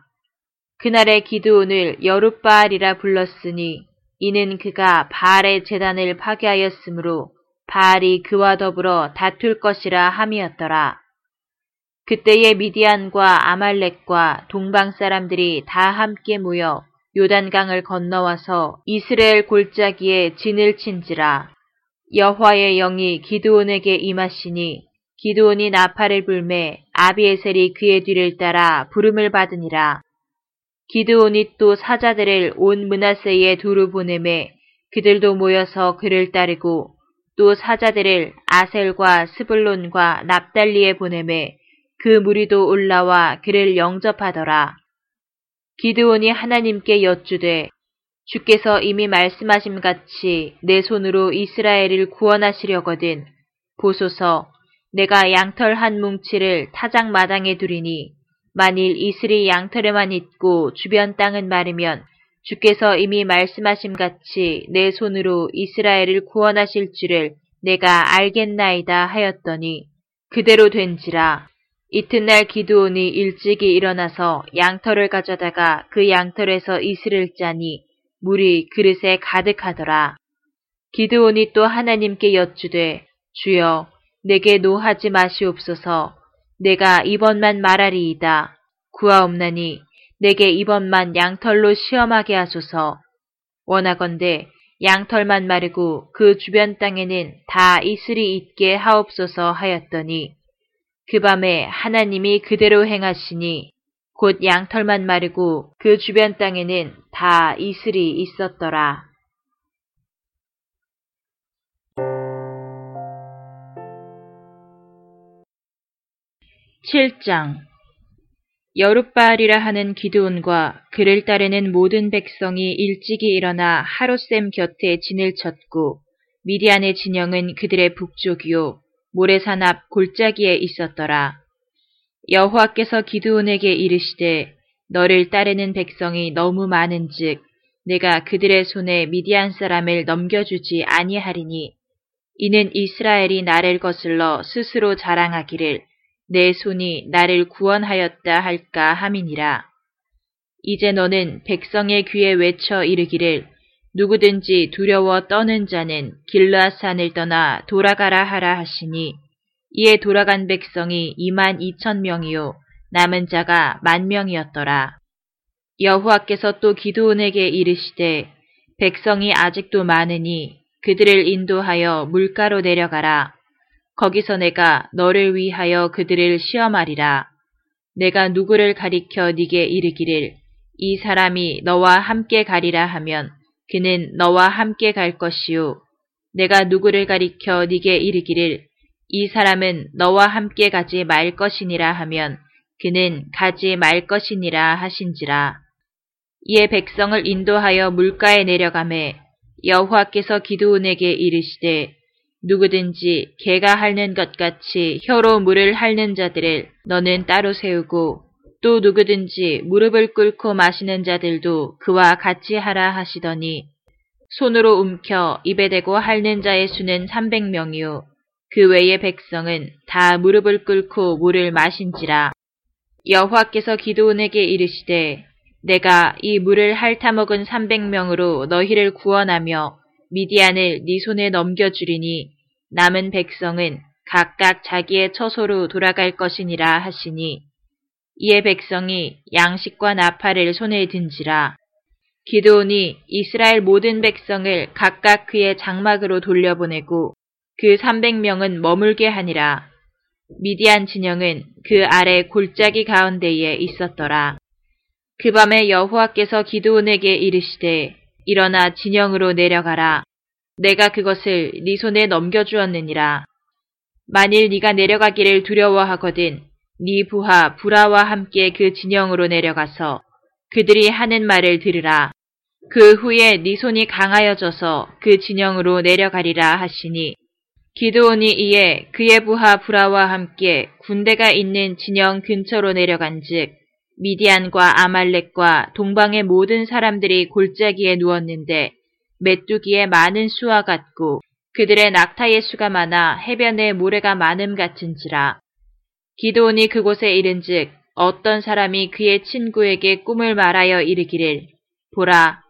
그날의 기드온을 여룻바알이라 불렀으니 이는 그가 바알의 재단을 파괴하였으므로 바알이 그와 더불어 다툴 것이라 함이었더라. 그때의 미디안과 아말렉과 동방 사람들이 다 함께 모여 요단강을 건너와서 이스라엘 골짜기에 진을 친지라. 여호와의 영이 기드온에게 임하시니 기드온이 나팔을 불매 아비에셀이 그의 뒤를 따라 부름을 받으니라. 기드온이 또 사자들을 온 문하세에 두루 보내매 그들도 모여서 그를 따르고 또 사자들을 아셀과 스불론과 납달리에 보내매 그 무리도 올라와 그를 영접하더라. 기드온이 하나님께 여쭈되 주께서 이미 말씀하심 같이 내 손으로 이스라엘을 구원하시려거든 보소서 내가 양털 한 뭉치를 타작 마당에 두리니 만일 이슬이 양털에만 있고 주변 땅은 마르면 주께서 이미 말씀하심 같이 내 손으로 이스라엘을 구원하실 줄을 내가 알겠나이다 하였더니 그대로 된지라 이튿날 기드온이 일찍이 일어나서 양털을 가져다가 그 양털에서 이슬을 짜니 물이 그릇에 가득하더라. 기드온이 또 하나님께 여쭈되 주여 내게 노하지 마시옵소서 내가 이번만 말하리이다. 구하옵나니 내게 이번만 양털로 시험하게 하소서. 원하건대 양털만 마르고 그 주변 땅에는 다 이슬이 있게 하옵소서 하였더니 그 밤에 하나님이 그대로 행하시니 곧 양털만 마르고 그 주변 땅에는 다 이슬이 있었더라. 7장 여룻바알이라 하는 기드온과 그를 따르는 모든 백성이 일찍이 일어나 하루샘 곁에 진을 쳤고 미디안의 진영은 그들의 북쪽이요 모래산 앞 골짜기에 있었더라. 여호와께서 기드온에게 이르시되 너를 따르는 백성이 너무 많은즉 내가 그들의 손에 미디안 사람을 넘겨주지 아니하리니 이는 이스라엘이 나를 거슬러 스스로 자랑하기를 내 손이 나를 구원하였다 할까 함이니라. 이제 너는 백성의 귀에 외쳐 이르기를 누구든지 두려워 떠는 자는 길라산을 떠나 돌아가라 하라 하시니 이에 돌아간 백성이 2만 2천 명이요 남은 자가 만 명이었더라. 여호와께서 또 기드온에게 이르시되 백성이 아직도 많으니 그들을 인도하여 물가로 내려가라. 거기서 내가 너를 위하여 그들을 시험하리라. 내가 누구를 가리켜 네게 이르기를 이 사람이 너와 함께 가리라 하면 그는 너와 함께 갈 것이요. 내가 누구를 가리켜 네게 이르기를 이 사람은 너와 함께 가지 말 것이니라 하면 그는 가지 말 것이니라 하신지라. 이에 백성을 인도하여 물가에 내려가매 여호와께서 기드온에게 이르시되 누구든지 개가 핥는 것 같이 혀로 물을 핥는 자들을 너는 따로 세우고 또 누구든지 무릎을 꿇고 마시는 자들도 그와 같이 하라 하시더니 손으로 움켜 입에 대고 핥는 자의 수는 300명이요. 그 외의 백성은 다 무릎을 꿇고 물을 마신지라. 여호와께서 기도원에게 이르시되 내가 이 물을 핥아먹은 300명으로 너희를 구원하며 미디안을 네 손에 넘겨주리니 남은 백성은 각각 자기의 처소로 돌아갈 것이니라 하시니 이에 백성이 양식과 나팔을 손에 든지라 기도온이 이스라엘 모든 백성을 각각 그의 장막으로 돌려보내고 그 300명은 머물게 하니라 미디안 진영은 그 아래 골짜기 가운데에 있었더라. 그 밤에 여호와께서 기드온에게 이르시되 일어나 진영으로 내려가라. 내가 그것을 네 손에 넘겨주었느니라. 만일 네가 내려가기를 두려워하거든 네 부하 부라와 함께 그 진영으로 내려가서 그들이 하는 말을 들으라. 그 후에 네 손이 강하여져서 그 진영으로 내려가리라 하시니 기드온이 이에 그의 부하 부라와 함께 군대가 있는 진영 근처로 내려간즉 미디안과 아말렉과 동방의 모든 사람들이 골짜기에 누웠는데 메뚜기의 많은 수와 같고 그들의 낙타의 수가 많아 해변에 모래가 많음 같은지라. 기도온이 그곳에 이른즉 어떤 사람이 그의 친구에게 꿈을 말하여 이르기를 보라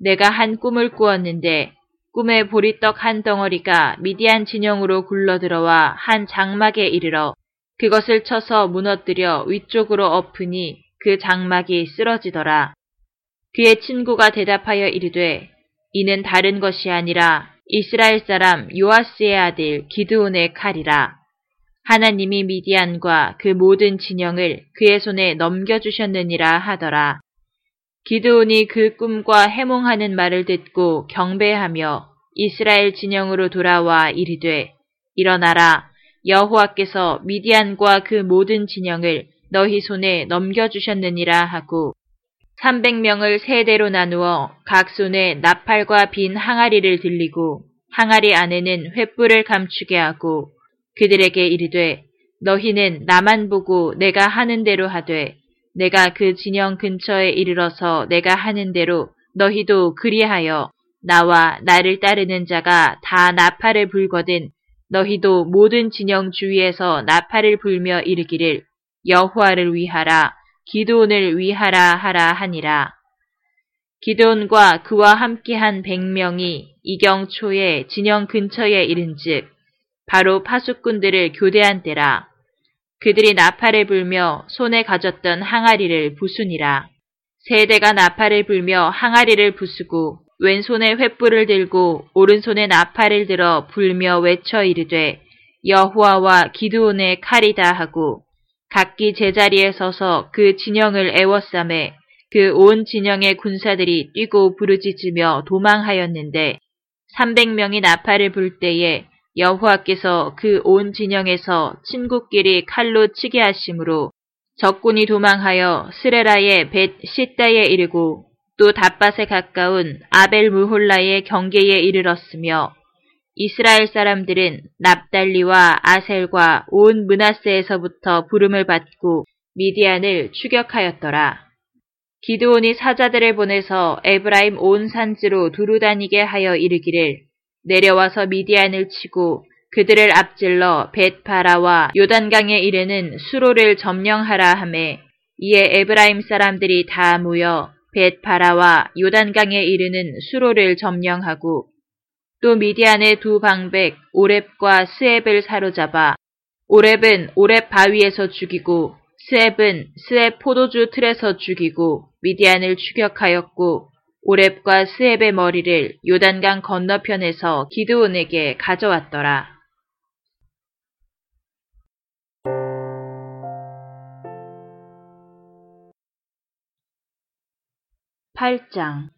내가 한 꿈을 꾸었는데 꿈에 보리떡 한 덩어리가 미디안 진영으로 굴러들어와 한 장막에 이르러 그것을 쳐서 무너뜨려 위쪽으로 엎으니 그 장막이 쓰러지더라. 그의 친구가 대답하여 이르되 이는 다른 것이 아니라 이스라엘 사람 요아스의 아들 기드온의 칼이라. 하나님이 미디안과 그 모든 진영을 그의 손에 넘겨주셨느니라 하더라. 기드온이 그 꿈과 해몽하는 말을 듣고 경배하며 이스라엘 진영으로 돌아와 이르되 일어나라 여호와께서 미디안과 그 모든 진영을 너희 손에 넘겨주셨느니라 하고 300명을 세대로 나누어 각 손에 나팔과 빈 항아리를 들리고 항아리 안에는 횃불을 감추게 하고 그들에게 이르되 너희는 나만 보고 내가 하는 대로 하되 내가 그 진영 근처에 이르러서 내가 하는 대로 너희도 그리하여 나와 나를 따르는 자가 다 나팔을 불거든 너희도 모든 진영 주위에서 나팔을 불며 이르기를 여호와를 위하라 기도온을 위하라 하라 하니라. 기도온과 그와 함께한 백명이 이경 초에 진영 근처에 이른즉 바로 파수꾼들을 교대한 때라. 그들이 나팔을 불며 손에 가졌던 항아리를 부수니라. 세대가 나팔을 불며 항아리를 부수고 왼손에 횃불을 들고 오른손에 나팔을 들어 불며 외쳐 이르되 여호와와 기드온의 칼이다 하고 각기 제자리에 서서 그 진영을 애워싸매 그 온 진영의 군사들이 뛰고 부르짖으며 도망하였는데 300명이 나팔을 불 때에 여호와께서 그 온 진영에서 친구끼리 칼로 치게 하심으로 적군이 도망하여 스레라의 벳 시다에 이르고 또 답밭에 가까운 아벨 무홀라의 경계에 이르렀으며 이스라엘 사람들은 납달리와 아셀과 온 문하세에서부터 부름을 받고 미디안을 추격하였더라. 기드온이 사자들을 보내서 에브라임 온 산지로 두루 다니게 하여 이르기를 내려와서 미디안을 치고 그들을 앞질러 벧 바라와 요단강에 이르는 수로를 점령하라 하매 이에 에브라임 사람들이 다 모여 벧 바라와 요단강에 이르는 수로를 점령하고 또 미디안의 두 방백 오렙과 스엡을 사로잡아 오렙은 오렙 바위에서 죽이고 스엡은 스엡 포도주 틀에서 죽이고 미디안을 추격하였고 오랩과 스앱의 머리를 요단강 건너편에서 기드온에게 가져왔더라. 8장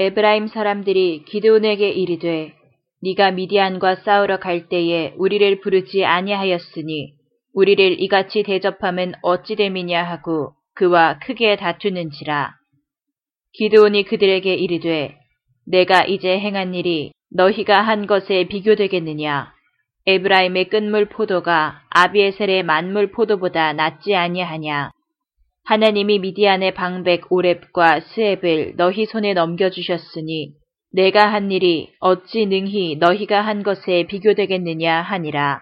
에브라임 사람들이 기드온에게 이르되 네가 미디안과 싸우러 갈 때에 우리를 부르지 아니하였으니 우리를 이같이 대접함은 어찌 됨이냐 하고 그와 크게 다투는지라. 기드온이 그들에게 이르되 내가 이제 행한 일이 너희가 한 것에 비교되겠느냐. 에브라임의 끝물 포도가 아비에셀의 만물 포도보다 낫지 아니하냐. 하나님이 미디안의 방백 오랩과 스앱을 너희 손에 넘겨주셨으니 내가 한 일이 어찌 능히 너희가 한 것에 비교되겠느냐 하니라.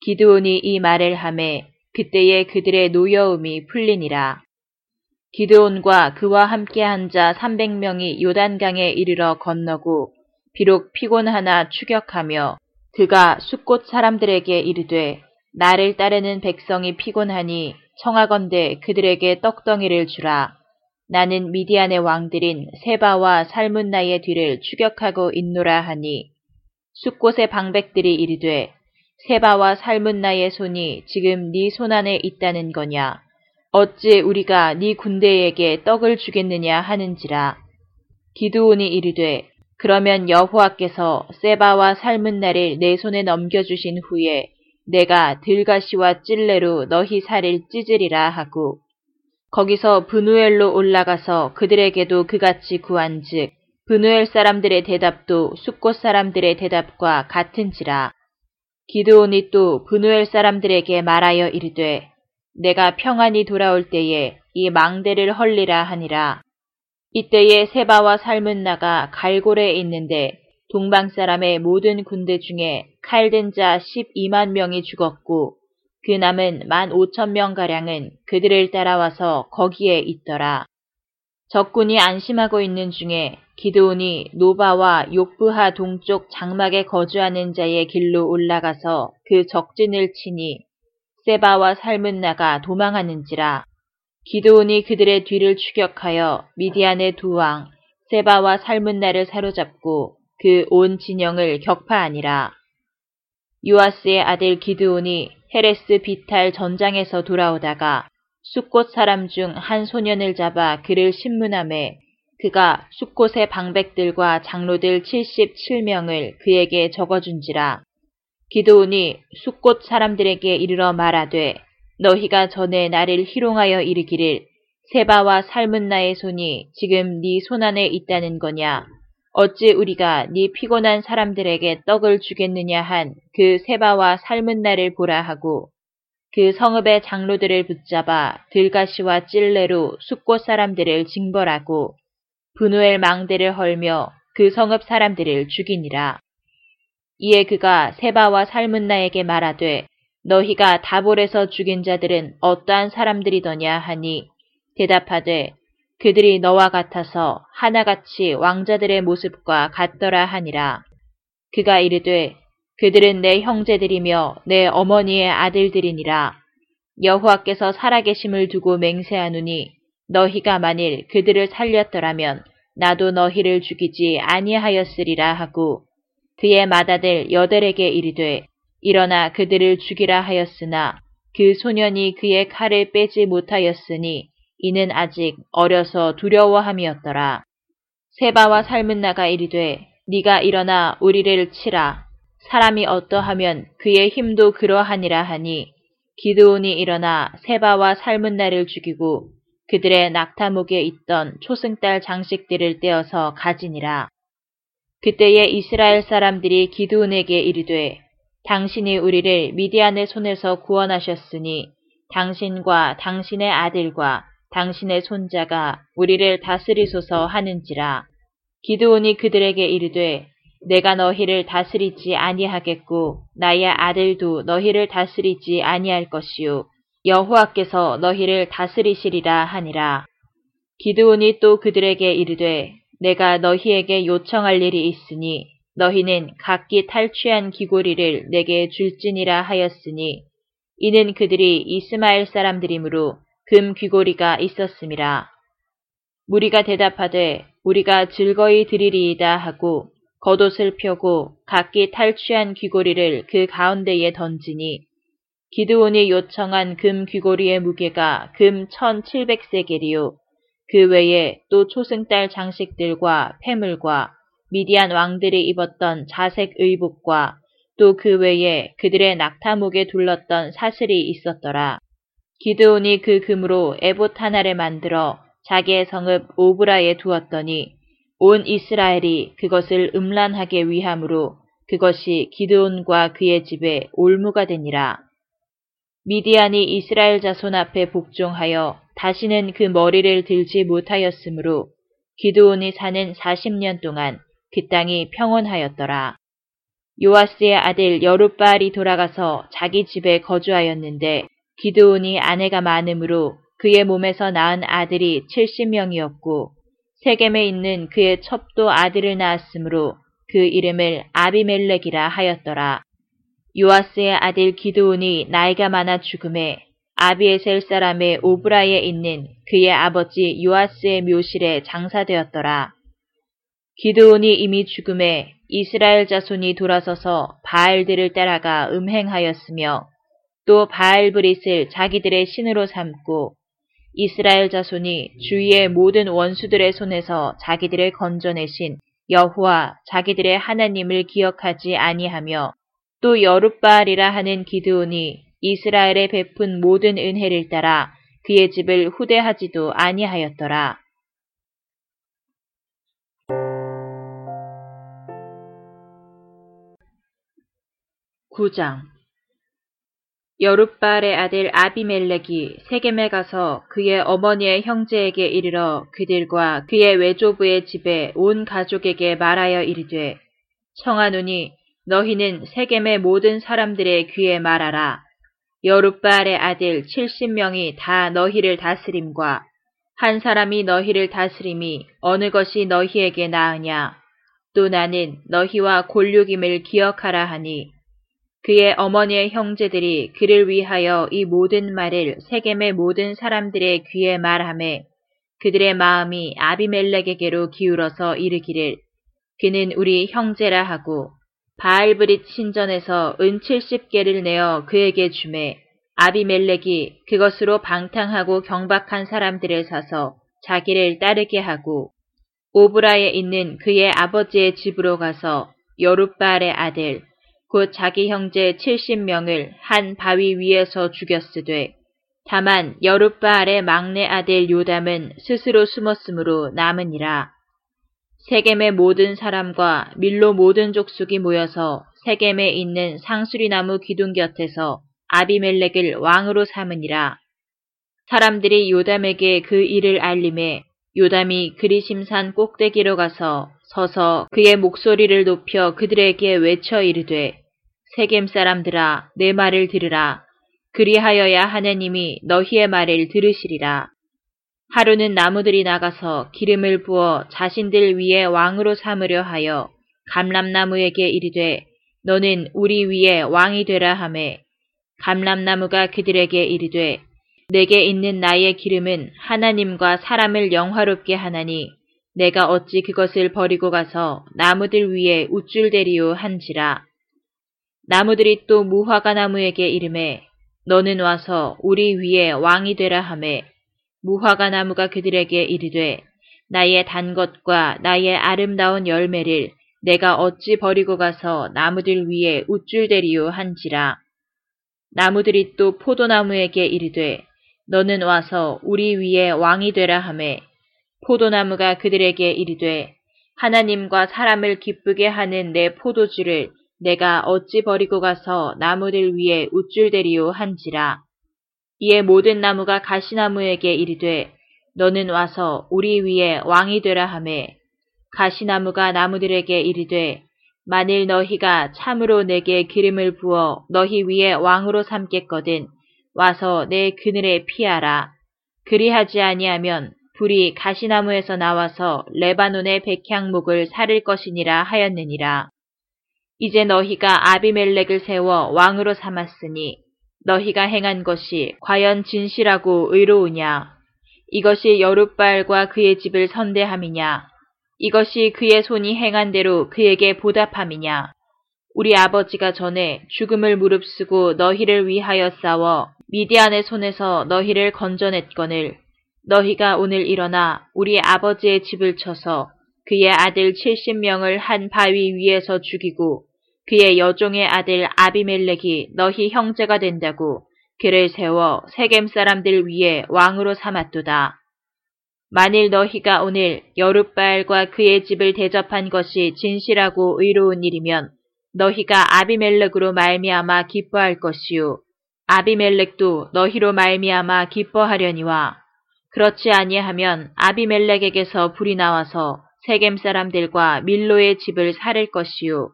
기드온이 이 말을 하매 그때에 그들의 노여움이 풀리니라. 기드온과 그와 함께 한 자 300명이 요단강에 이르러 건너고 비록 피곤하나 추격하며 그가 숲곳 사람들에게 이르되 나를 따르는 백성이 피곤하니 청하건대 그들에게 떡덩이를 주라. 나는 미디안의 왕들인 세바와 살문나의 뒤를 추격하고 있노라 하니 숲곳의 방백들이 이르되 세바와 살문나의 손이 지금 네 손 안에 있다는 거냐. 어찌 우리가 네 군대에게 떡을 주겠느냐 하는지라. 기드온이 이르되 그러면 여호와께서 세바와 살문나를 내 손에 넘겨주신 후에 내가 들가시와 찔레로 너희 살을 찢으리라 하고 거기서 브누엘로 올라가서 그들에게도 그같이 구한즉 브누엘 사람들의 대답도 숫곳 사람들의 대답과 같은지라. 기드온이 또 브누엘 사람들에게 말하여 이르되 내가 평안히 돌아올 때에 이 망대를 헐리라 하니라. 이때에 세바와 살문나가 갈골에 있는데 동방 사람의 모든 군대 중에 칼든 자 12만 명이 죽었고 그 남은 1만 5천 명가량은 그들을 따라와서 거기에 있더라. 적군이 안심하고 있는 중에 기드온이 노바와 욕부하 동쪽 장막에 거주하는 자의 길로 올라가서 그 적진을 치니 세바와 살문나가 도망하는지라 기드온이 그들의 뒤를 추격하여 미디안의 두 왕 세바와 살문나를 사로잡고 그 온 진영을 격파하니라. 유아스의 아들 기드온이 헤레스 비탈 전장에서 돌아오다가 숫곳 사람 중 한 소년을 잡아 그를 신문함에 그가 숫곳의 방백들과 장로들 77명을 그에게 적어준지라. 기드온이 숫곳 사람들에게 이르러 말하되 너희가 전에 나를 희롱하여 이르기를 세바와 삶은 나의 손이 지금 네 손안에 있다는 거냐. 어찌 우리가 네 피곤한 사람들에게 떡을 주겠느냐 한 그 세바와 삶은 나를 보라 하고 그 성읍의 장로들을 붙잡아 들가시와 찔레로 숫곳 사람들을 징벌하고 분우엘 망대를 헐며 그 성읍 사람들을 죽이니라. 이에 그가 세바와 삶은 나에게 말하되 너희가 다볼에서 죽인 자들은 어떠한 사람들이더냐 하니 대답하되 그들이 너와 같아서 하나같이 왕자들의 모습과 같더라 하니라. 그가 이르되 그들은 내 형제들이며 내 어머니의 아들들이니라. 여호와께서 살아계심을 두고 맹세하노니 너희가 만일 그들을 살렸더라면 나도 너희를 죽이지 아니하였으리라 하고 그의 맏아들 여델에게 이르되 일어나 그들을 죽이라 하였으나 그 소년이 그의 칼을 빼지 못하였으니 이는 아직 어려서 두려워함이었더라. 세바와 살문나가 이르되 네가 일어나 우리를 치라. 사람이 어떠하면 그의 힘도 그러하니라 하니 기드온이 일어나 세바와 살문나를 죽이고 그들의 낙타목에 있던 초승달 장식들을 떼어서 가지니라. 그때에 이스라엘 사람들이 기드온에게 이르되 당신이 우리를 미디안의 손에서 구원하셨으니 당신과 당신의 아들과 당신의 손자가 우리를 다스리소서 하는지라. 기드온이 그들에게 이르되 내가 너희를 다스리지 아니하겠고 나의 아들도 너희를 다스리지 아니할 것이요 여호와께서 너희를 다스리시리라 하니라. 기드온이 또 그들에게 이르되 내가 너희에게 요청할 일이 있으니 너희는 각기 탈취한 귀고리를 내게 줄지니라 하였으니 이는 그들이 이스마엘 사람들이므로 금 귀고리가 있었음이라. 무리가 대답하되 우리가 즐거이 드리리이다 하고 겉옷을 펴고 각기 탈취한 귀고리를 그 가운데에 던지니 기드온이 요청한 금 귀고리의 무게가 금 1700세겔이요. 그 외에 또 초승달 장식들과 폐물과 미디안 왕들이 입었던 자색 의복과 또 그 외에 그들의 낙타목에 둘렀던 사슬이 있었더라. 기드온이 그 금으로 에봇 하나를 만들어 자기의 성읍 오브라에 두었더니 온 이스라엘이 그것을 음란하게 위함으로 그것이 기드온과 그의 집에 올무가 되니라. 미디안이 이스라엘 자손 앞에 복종하여 다시는 그 머리를 들지 못하였으므로 기드온이 사는 40년 동안 그 땅이 평온하였더라. 요아스의 아들 여룻바알이 돌아가서 자기 집에 거주하였는데 기드온이 아내가 많으므로 그의 몸에서 낳은 아들이 70명이었고 세겜에 있는 그의 첩도 아들을 낳았으므로 그 이름을 아비멜렉이라 하였더라. 요아스의 아들 기드온이 나이가 많아 죽음에 아비에셀 사람의 오브라에 있는 그의 아버지 요아스의 묘실에 장사되었더라. 기드온이 이미 죽음에 이스라엘 자손이 돌아서서 바알들을 따라가 음행하였으며 또 바알 브릿을 자기들의 신으로 삼고 이스라엘 자손이 주위의 모든 원수들의 손에서 자기들을 건져내신 여호와 자기들의 하나님을 기억하지 아니하며 또 여룻바알이라 하는 기드온이 이스라엘에 베푼 모든 은혜를 따라 그의 집을 후대하지도 아니하였더라. 9장 여룻발의 아들 아비멜렉이 세겜에 가서 그의 어머니의 형제에게 이르러 그들과 그의 외조부의 집에 온 가족에게 말하여 이르되 청하노니 너희는 세겜의 모든 사람들의 귀에 말하라. 여룻발의 아들 70명이 다 너희를 다스림과 한 사람이 너희를 다스림이 어느 것이 너희에게 나으냐. 또 나는 너희와 골육임을 기억하라 하니 그의 어머니의 형제들이 그를 위하여 이 모든 말을 세겜의 모든 사람들의 귀에 말하매 그들의 마음이 아비멜렉에게로 기울어서 이르기를 그는 우리 형제라 하고 바알브릿 신전에서 은 70개를 내어 그에게 주매 아비멜렉이 그것으로 방탕하고 경박한 사람들을 사서 자기를 따르게 하고 오브라에 있는 그의 아버지의 집으로 가서 여룻바알의 아들 곧 자기 형제 70명을 한 바위 위에서 죽였으되 다만 여룻바알의 막내 아들 요담은 스스로 숨었으므로 남으니라. 세겜의 모든 사람과 밀로 모든 족속이 모여서 세겜에 있는 상수리나무 기둥 곁에서 아비멜렉을 왕으로 삼으니라. 사람들이 요담에게 그 일을 알림해 요담이 그리심산 꼭대기로 가서 서서 그의 목소리를 높여 그들에게 외쳐 이르되 세겜 사람들아 내 말을 들으라. 그리하여야 하느님이 너희의 말을 들으시리라. 하루는 나무들이 나가서 기름을 부어 자신들 위에 왕으로 삼으려 하여 감람나무에게 이르되 너는 우리 위에 왕이 되라 하매 감람나무가 그들에게 이르되 내게 있는 나의 기름은 하나님과 사람을 영화롭게 하나니 내가 어찌 그것을 버리고 가서 나무들 위에 우쭐대리오 한지라. 나무들이 또 무화과 나무에게 이름해 너는 와서 우리 위에 왕이 되라 하매 무화과 나무가 그들에게 이르되 나의 단 것과 나의 아름다운 열매를 내가 어찌 버리고 가서 나무들 위에 우쭐대리오 한지라. 나무들이 또 포도나무에게 이르되 너는 와서 우리 위에 왕이 되라 하매 포도나무가 그들에게 이르되 하나님과 사람을 기쁘게 하는 내 포도주를 내가 어찌 버리고 가서 나무들 위에 우쭐대리오 한지라. 이에 모든 나무가 가시나무에게 이르되 너는 와서 우리 위에 왕이 되라 하매 가시나무가 나무들에게 이르되 만일 너희가 참으로 내게 기름을 부어 너희 위에 왕으로 삼겠거든 와서 내 그늘에 피하라. 그리하지 아니하면 불이 가시나무에서 나와서 레바논의 백향목을 사를 것이니라 하였느니라. 이제 너희가 아비멜렉을 세워 왕으로 삼았으니 너희가 행한 것이 과연 진실하고 의로우냐? 이것이 여룻발과 그의 집을 선대함이냐? 이것이 그의 손이 행한 대로 그에게 보답함이냐? 우리 아버지가 전에 죽음을 무릅쓰고 너희를 위하여 싸워 미디안의 손에서 너희를 건져냈거늘 너희가 오늘 일어나 우리 아버지의 집을 쳐서 그의 아들 70명을 한 바위 위에서 죽이고 그의 여종의 아들 아비멜렉이 너희 형제가 된다고 그를 세워 세겜 사람들 위에 왕으로 삼았도다. 만일 너희가 오늘 여룻발과 그의 집을 대접한 것이 진실하고 의로운 일이면 너희가 아비멜렉으로 말미암아 기뻐할 것이요 아비멜렉도 너희로 말미암아 기뻐하려니와 그렇지 아니하면 아비멜렉에게서 불이 나와서 세겜 사람들과 밀로의 집을 살릴 것이요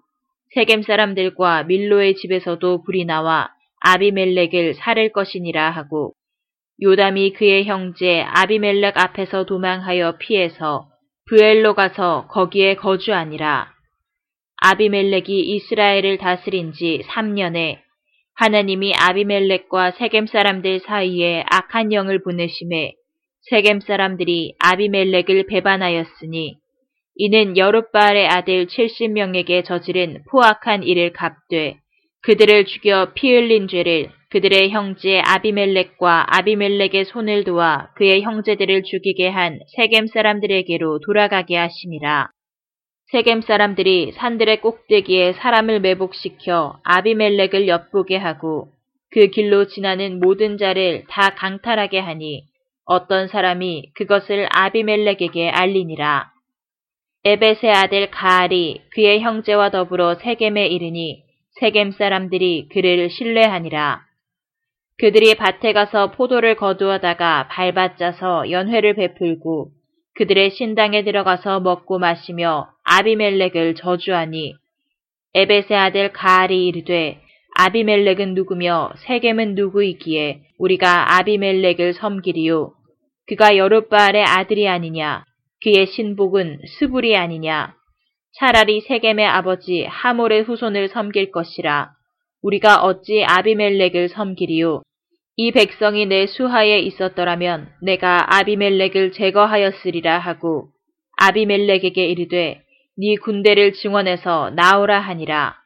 세겜 사람들과 밀로의 집에서도 불이 나와 아비멜렉을 살릴 것이니라 하고 요담이 그의 형제 아비멜렉 앞에서 도망하여 피해서 브엘로 가서 거기에 거주하니라. 아비멜렉이 이스라엘을 다스린 지 3년에 하나님이 아비멜렉과 세겜 사람들 사이에 악한 영을 보내심에 세겜 사람들이 아비멜렉을 배반하였으니 이는 여룻바알의 아들 70명에게 저지른 포악한 일을 갚되 그들을 죽여 피 흘린 죄를 그들의 형제 아비멜렉과 아비멜렉의 손을 도와 그의 형제들을 죽이게 한 세겜 사람들에게로 돌아가게 하심이라. 세겜 사람들이 산들의 꼭대기에 사람을 매복시켜 아비멜렉을 엿보게 하고 그 길로 지나는 모든 자를 다 강탈하게 하니 어떤 사람이 그것을 아비멜렉에게 알리니라. 에벳의 아들 가알이 그의 형제와 더불어 세겜에 이르니 세겜 사람들이 그를 신뢰하니라. 그들이 밭에 가서 포도를 거두어다가 밟아짜서 연회를 베풀고 그들의 신당에 들어가서 먹고 마시며 아비멜렉을 저주하니 에벳의 아들 가알이 이르되 아비멜렉은 누구며 세겜은 누구이기에 우리가 아비멜렉을 섬기리요. 그가 여룻바알의 아들이 아니냐? 그의 신복은 스불이 아니냐? 차라리 세겜의 아버지 하몰의 후손을 섬길 것이라. 우리가 어찌 아비멜렉을 섬기리요? 이 백성이 내 수하에 있었더라면 내가 아비멜렉을 제거하였으리라 하고 아비멜렉에게 이르되 네 군대를 증원해서 나오라 하니라.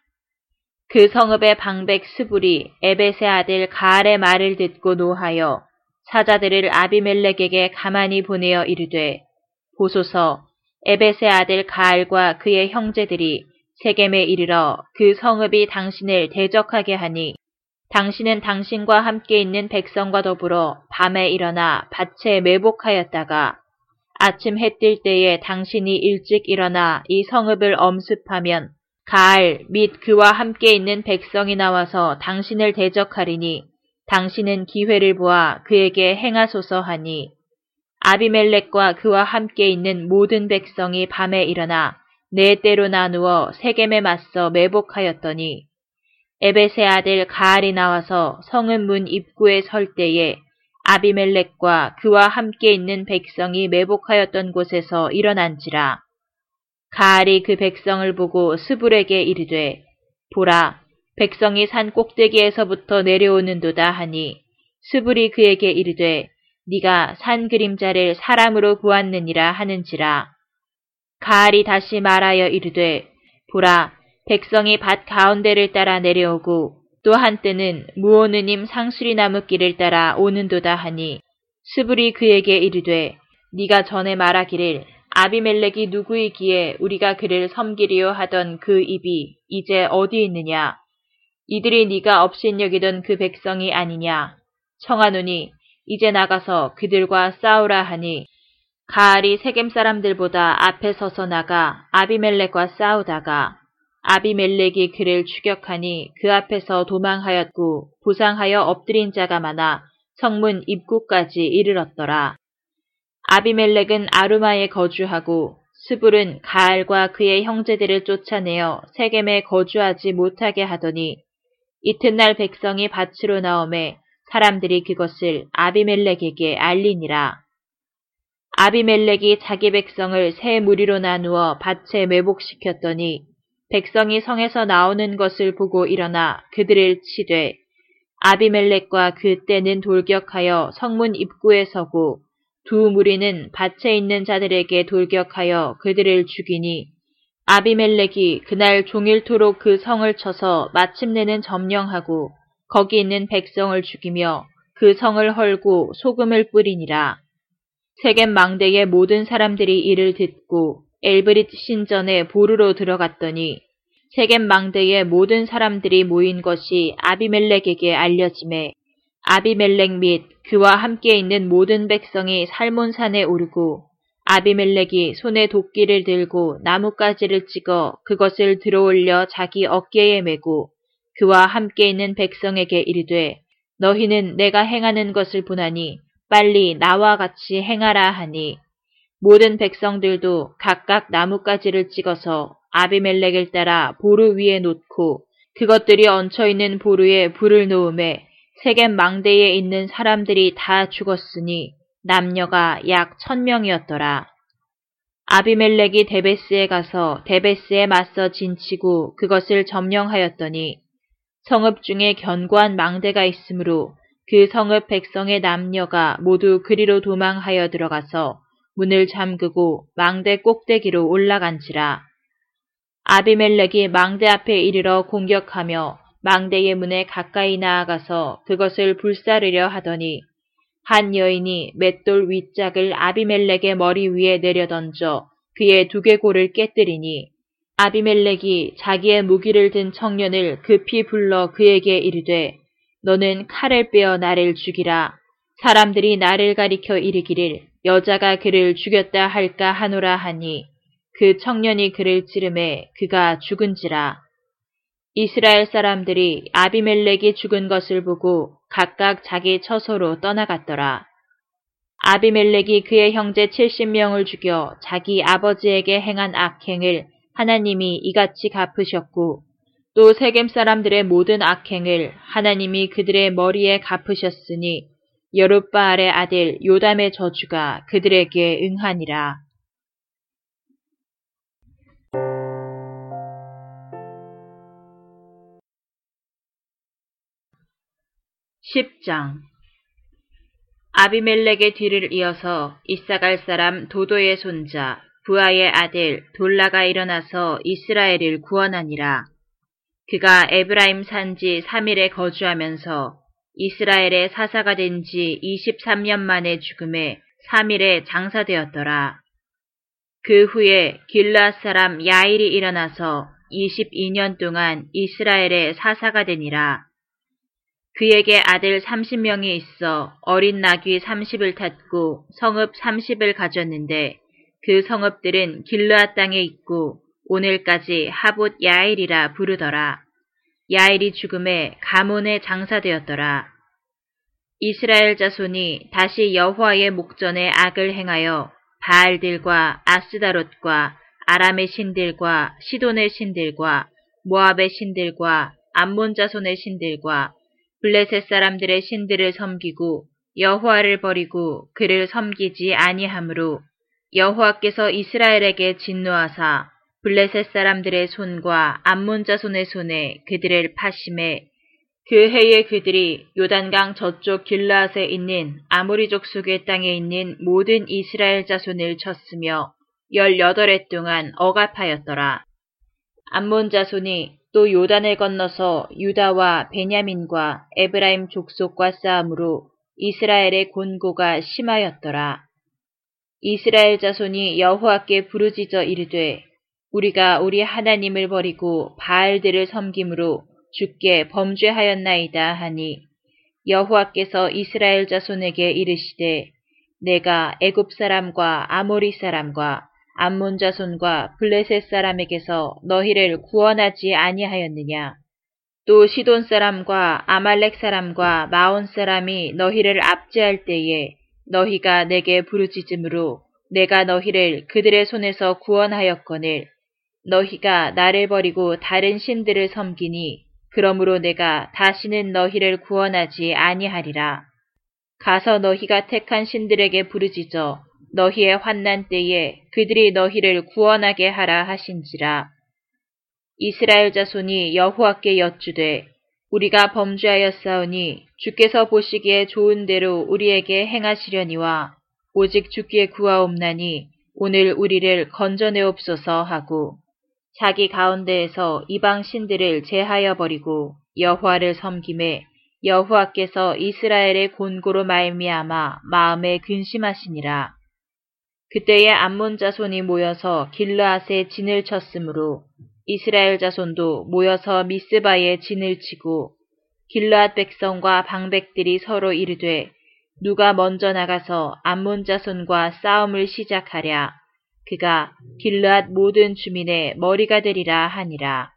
그 성읍의 방백 스불이 에벳의 아들 가알의 말을 듣고 노하여 사자들을 아비멜렉에게 가만히 보내어 이르되 보소서 에벳의 아들 가알과 그의 형제들이 세겜에 이르러 그 성읍이 당신을 대적하게 하니 당신은 당신과 함께 있는 백성과 더불어 밤에 일어나 밭에 매복하였다가 아침 해 뜰 때에 당신이 일찍 일어나 이 성읍을 엄습하면 가알 및 그와 함께 있는 백성이 나와서 당신을 대적하리니 당신은 기회를 보아 그에게 행하소서 하니 아비멜렉과 그와 함께 있는 모든 백성이 밤에 일어나 네 때로 나누어 세겜에 맞서 매복하였더니 에벳의 아들 가알이 나와서 성은 문 입구에 설 때에 아비멜렉과 그와 함께 있는 백성이 매복하였던 곳에서 일어난지라. 가알이 그 백성을 보고 스불에게 이르되 보라 백성이 산 꼭대기에서부터 내려오는도다 하니 스불이 그에게 이르되 네가 산 그림자를 사람으로 보았느니라 하는지라. 가알이 다시 말하여 이르되 보라 백성이 밭 가운데를 따라 내려오고 또 한때는 무오느님 상수리 나무 길을 따라 오는도다 하니 스불이 그에게 이르되 네가 전에 말하기를 아비멜렉이 누구이기에 우리가 그를 섬기려 하던 그 입이 이제 어디 있느냐 이들이 네가 업신여기던 그 백성이 아니냐 청하노니 이제 나가서 그들과 싸우라 하니 가알이 세겜 사람들보다 앞에 서서 나가 아비멜렉과 싸우다가 아비멜렉이 그를 추격하니 그 앞에서 도망하였고 부상하여 엎드린 자가 많아 성문 입구까지 이르렀더라. 아비멜렉은 아루마에 거주하고 스불은 가알과 그의 형제들을 쫓아내어 세겜에 거주하지 못하게 하더니 이튿날 백성이 밭으로 나오매 사람들이 그것을 아비멜렉에게 알리니라. 아비멜렉이 자기 백성을 세 무리로 나누어 밭에 매복시켰더니 백성이 성에서 나오는 것을 보고 일어나 그들을 치되 아비멜렉과 그 때는 돌격하여 성문 입구에 서고 두 무리는 밭에 있는 자들에게 돌격하여 그들을 죽이니 아비멜렉이 그날 종일토록 그 성을 쳐서 마침내는 점령하고 거기 있는 백성을 죽이며 그 성을 헐고 소금을 뿌리니라. 세겜 망대의 모든 사람들이 이를 듣고 엘브릿 신전에 보르로 들어갔더니 세겜 망대의 모든 사람들이 모인 것이 아비멜렉에게 알려짐에 아비멜렉 및 그와 함께 있는 모든 백성이 살몬산에 오르고 아비멜렉이 손에 도끼를 들고 나뭇가지를 찍어 그것을 들어올려 자기 어깨에 메고 그와 함께 있는 백성에게 이르되 너희는 내가 행하는 것을 보나니 빨리 나와 같이 행하라 하니. 모든 백성들도 각각 나뭇가지를 찍어서 아비멜렉을 따라 보루 위에 놓고 그것들이 얹혀 있는 보루에 불을 놓음에 세겜 망대에 있는 사람들이 다 죽었으니 남녀가 약 천명이었더라. 아비멜렉이 데베스에 가서 데베스에 맞서 진치고 그것을 점령하였더니 성읍 중에 견고한 망대가 있으므로 그 성읍 백성의 남녀가 모두 그리로 도망하여 들어가서 문을 잠그고 망대 꼭대기로 올라간지라. 아비멜렉이 망대 앞에 이르러 공격하며 망대의 문에 가까이 나아가서 그것을 불사르려 하더니 한 여인이 맷돌 윗짝을 아비멜렉의 머리 위에 내려던져 그의 두개골을 깨뜨리니 아비멜렉이 자기의 무기를 든 청년을 급히 불러 그에게 이르되 너는 칼을 빼어 나를 죽이라. 사람들이 나를 가리켜 이르기를 여자가 그를 죽였다 할까 하노라 하니 그 청년이 그를 찌름해 그가 죽은지라 이스라엘 사람들이 아비멜렉이 죽은 것을 보고 각각 자기 처소로 떠나갔더라. 아비멜렉이 그의 형제 70명을 죽여 자기 아버지에게 행한 악행을 하나님이 이같이 갚으셨고 또 세겜 사람들의 모든 악행을 하나님이 그들의 머리에 갚으셨으니 여룻바알의 아들 요담의 저주가 그들에게 응하니라. 10장 아비멜렉의 뒤를 이어서 이사갈 사람 도도의 손자 부하의 아들 돌라가 일어나서 이스라엘을 구원하니라. 그가 에브라임 산지 3일에 거주하면서 이스라엘의 사사가 된 지 23년 만에 죽음에 3일에 장사되었더라. 그 후에 길라 사람 야일이 일어나서 22년 동안 이스라엘의 사사가 되니라. 그에게 아들 30명이 있어 어린 나귀 30을 탔고 성읍 30을 가졌는데 그 성읍들은 길르앗 땅에 있고 오늘까지 하봇 야일이라 부르더라. 야일이 죽음에 가문에 장사되었더라. 이스라엘 자손이 다시 여호와의 목전에 악을 행하여 바알들과 아스다롯과 아람의 신들과 시돈의 신들과 모압의 신들과 암몬 자손의 신들과 블레셋 사람들의 신들을 섬기고 여호와를 버리고 그를 섬기지 아니하므로 여호와께서 이스라엘에게 진노하사 블레셋 사람들의 손과 암몬 자손의 손에 그들을 파심해 그 해에 그들이 요단강 저쪽 길라앗에 있는 아모리 족 속의 땅에 있는 모든 이스라엘 자손을 쳤으며 열여덟 해 동안 억압하였더라. 암몬 자손이 또 요단을 건너서 유다와 베냐민과 에브라임 족속과 싸움으로 이스라엘의 곤고가 심하였더라. 이스라엘 자손이 여호와께 부르짖어 이르되 우리가 우리 하나님을 버리고 바알들을 섬김으로 죽게 범죄하였나이다 하니 여호와께서 이스라엘 자손에게 이르시되 내가 애굽 사람과 아모리 사람과 암몬 자손과 블레셋 사람에게서 너희를 구원하지 아니하였느냐? 또 시돈 사람과 아말렉 사람과 마온 사람이 너희를 압제할 때에 너희가 내게 부르짖음으로 내가 너희를 그들의 손에서 구원하였거늘 너희가 나를 버리고 다른 신들을 섬기니 그러므로 내가 다시는 너희를 구원하지 아니하리라. 가서 너희가 택한 신들에게 부르짖어 너희의 환난 때에 그들이 너희를 구원하게 하라 하신지라. 이스라엘 자손이 여호와께 여쭈되 우리가 범죄하였사오니 주께서 보시기에 좋은 대로 우리에게 행하시려니와 오직 주께 구하옵나니 오늘 우리를 건져내옵소서 하고 자기 가운데에서 이방 신들을 제하여 버리고 여호와를 섬김에 여호와께서 이스라엘의 곤고로 말미암아 마음에 근심하시니라. 그때에 암몬 자손이 모여서 길르앗에 진을 쳤으므로 이스라엘 자손도 모여서 미스바에 진을 치고 길르앗 백성과 방백들이 서로 이르되 누가 먼저 나가서 암몬 자손과 싸움을 시작하랴 그가 길르앗 모든 주민의 머리가 되리라 하니라.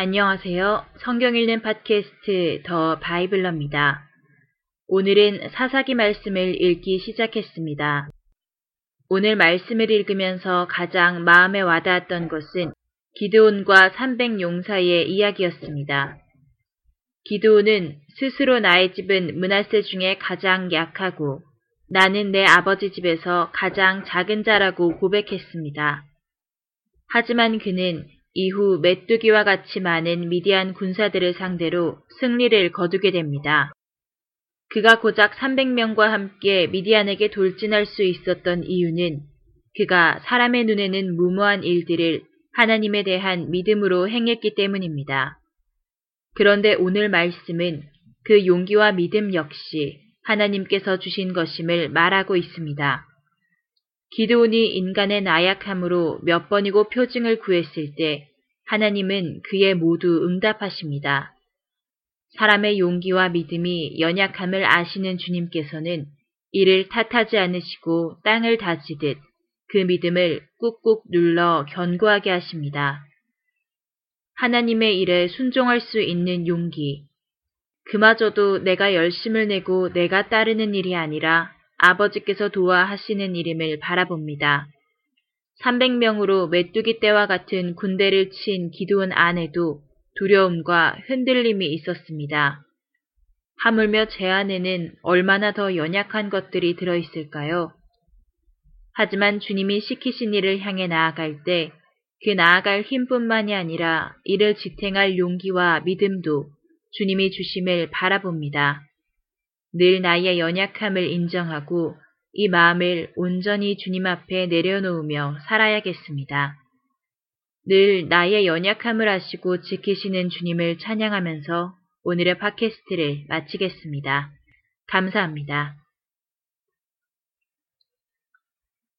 안녕하세요. 성경 읽는 팟캐스트 더 바이블러입니다. 오늘은 사사기 말씀을 읽기 시작했습니다. 오늘 말씀을 읽으면서 가장 마음에 와닿았던 것은 기드온과 300용사의 이야기였습니다. 기드온은 스스로 나의 집은 문하세 중에 가장 약하고 나는 내 아버지 집에서 가장 작은 자라고 고백했습니다. 하지만 그는 이후 메뚜기와 같이 많은 미디안 군사들을 상대로 승리를 거두게 됩니다. 그가 고작 300명과 함께 미디안에게 돌진할 수 있었던 이유는 그가 사람의 눈에는 무모한 일들을 하나님에 대한 믿음으로 행했기 때문입니다. 그런데 오늘 말씀은 그 용기와 믿음 역시 하나님께서 주신 것임을 말하고 있습니다. 기도온이 인간의 나약함으로 몇 번이고 표징을 구했을 때 하나님은 그의 모두 응답하십니다. 사람의 용기와 믿음이 연약함을 아시는 주님께서는 이를 탓하지 않으시고 땅을 다지듯 그 믿음을 꾹꾹 눌러 견고하게 하십니다. 하나님의 일에 순종할 수 있는 용기. 그마저도 내가 열심을 내고 내가 따르는 일이 아니라 아버지께서 도와 하시는 일임을 바라봅니다. 300명으로 메뚜기 떼와 같은 군대를 친 기도원 안에도 두려움과 흔들림이 있었습니다. 하물며 제 안에는 얼마나 더 연약한 것들이 들어있을까요? 하지만 주님이 시키신 일을 향해 나아갈 때 그 나아갈 힘뿐만이 아니라 이를 지탱할 용기와 믿음도 주님이 주심을 바라봅니다. 늘 나의 연약함을 인정하고 이 마음을 온전히 주님 앞에 내려놓으며 살아야겠습니다. 늘 나의 연약함을 아시고 지키시는 주님을 찬양하면서 오늘의 팟캐스트를 마치겠습니다. 감사합니다.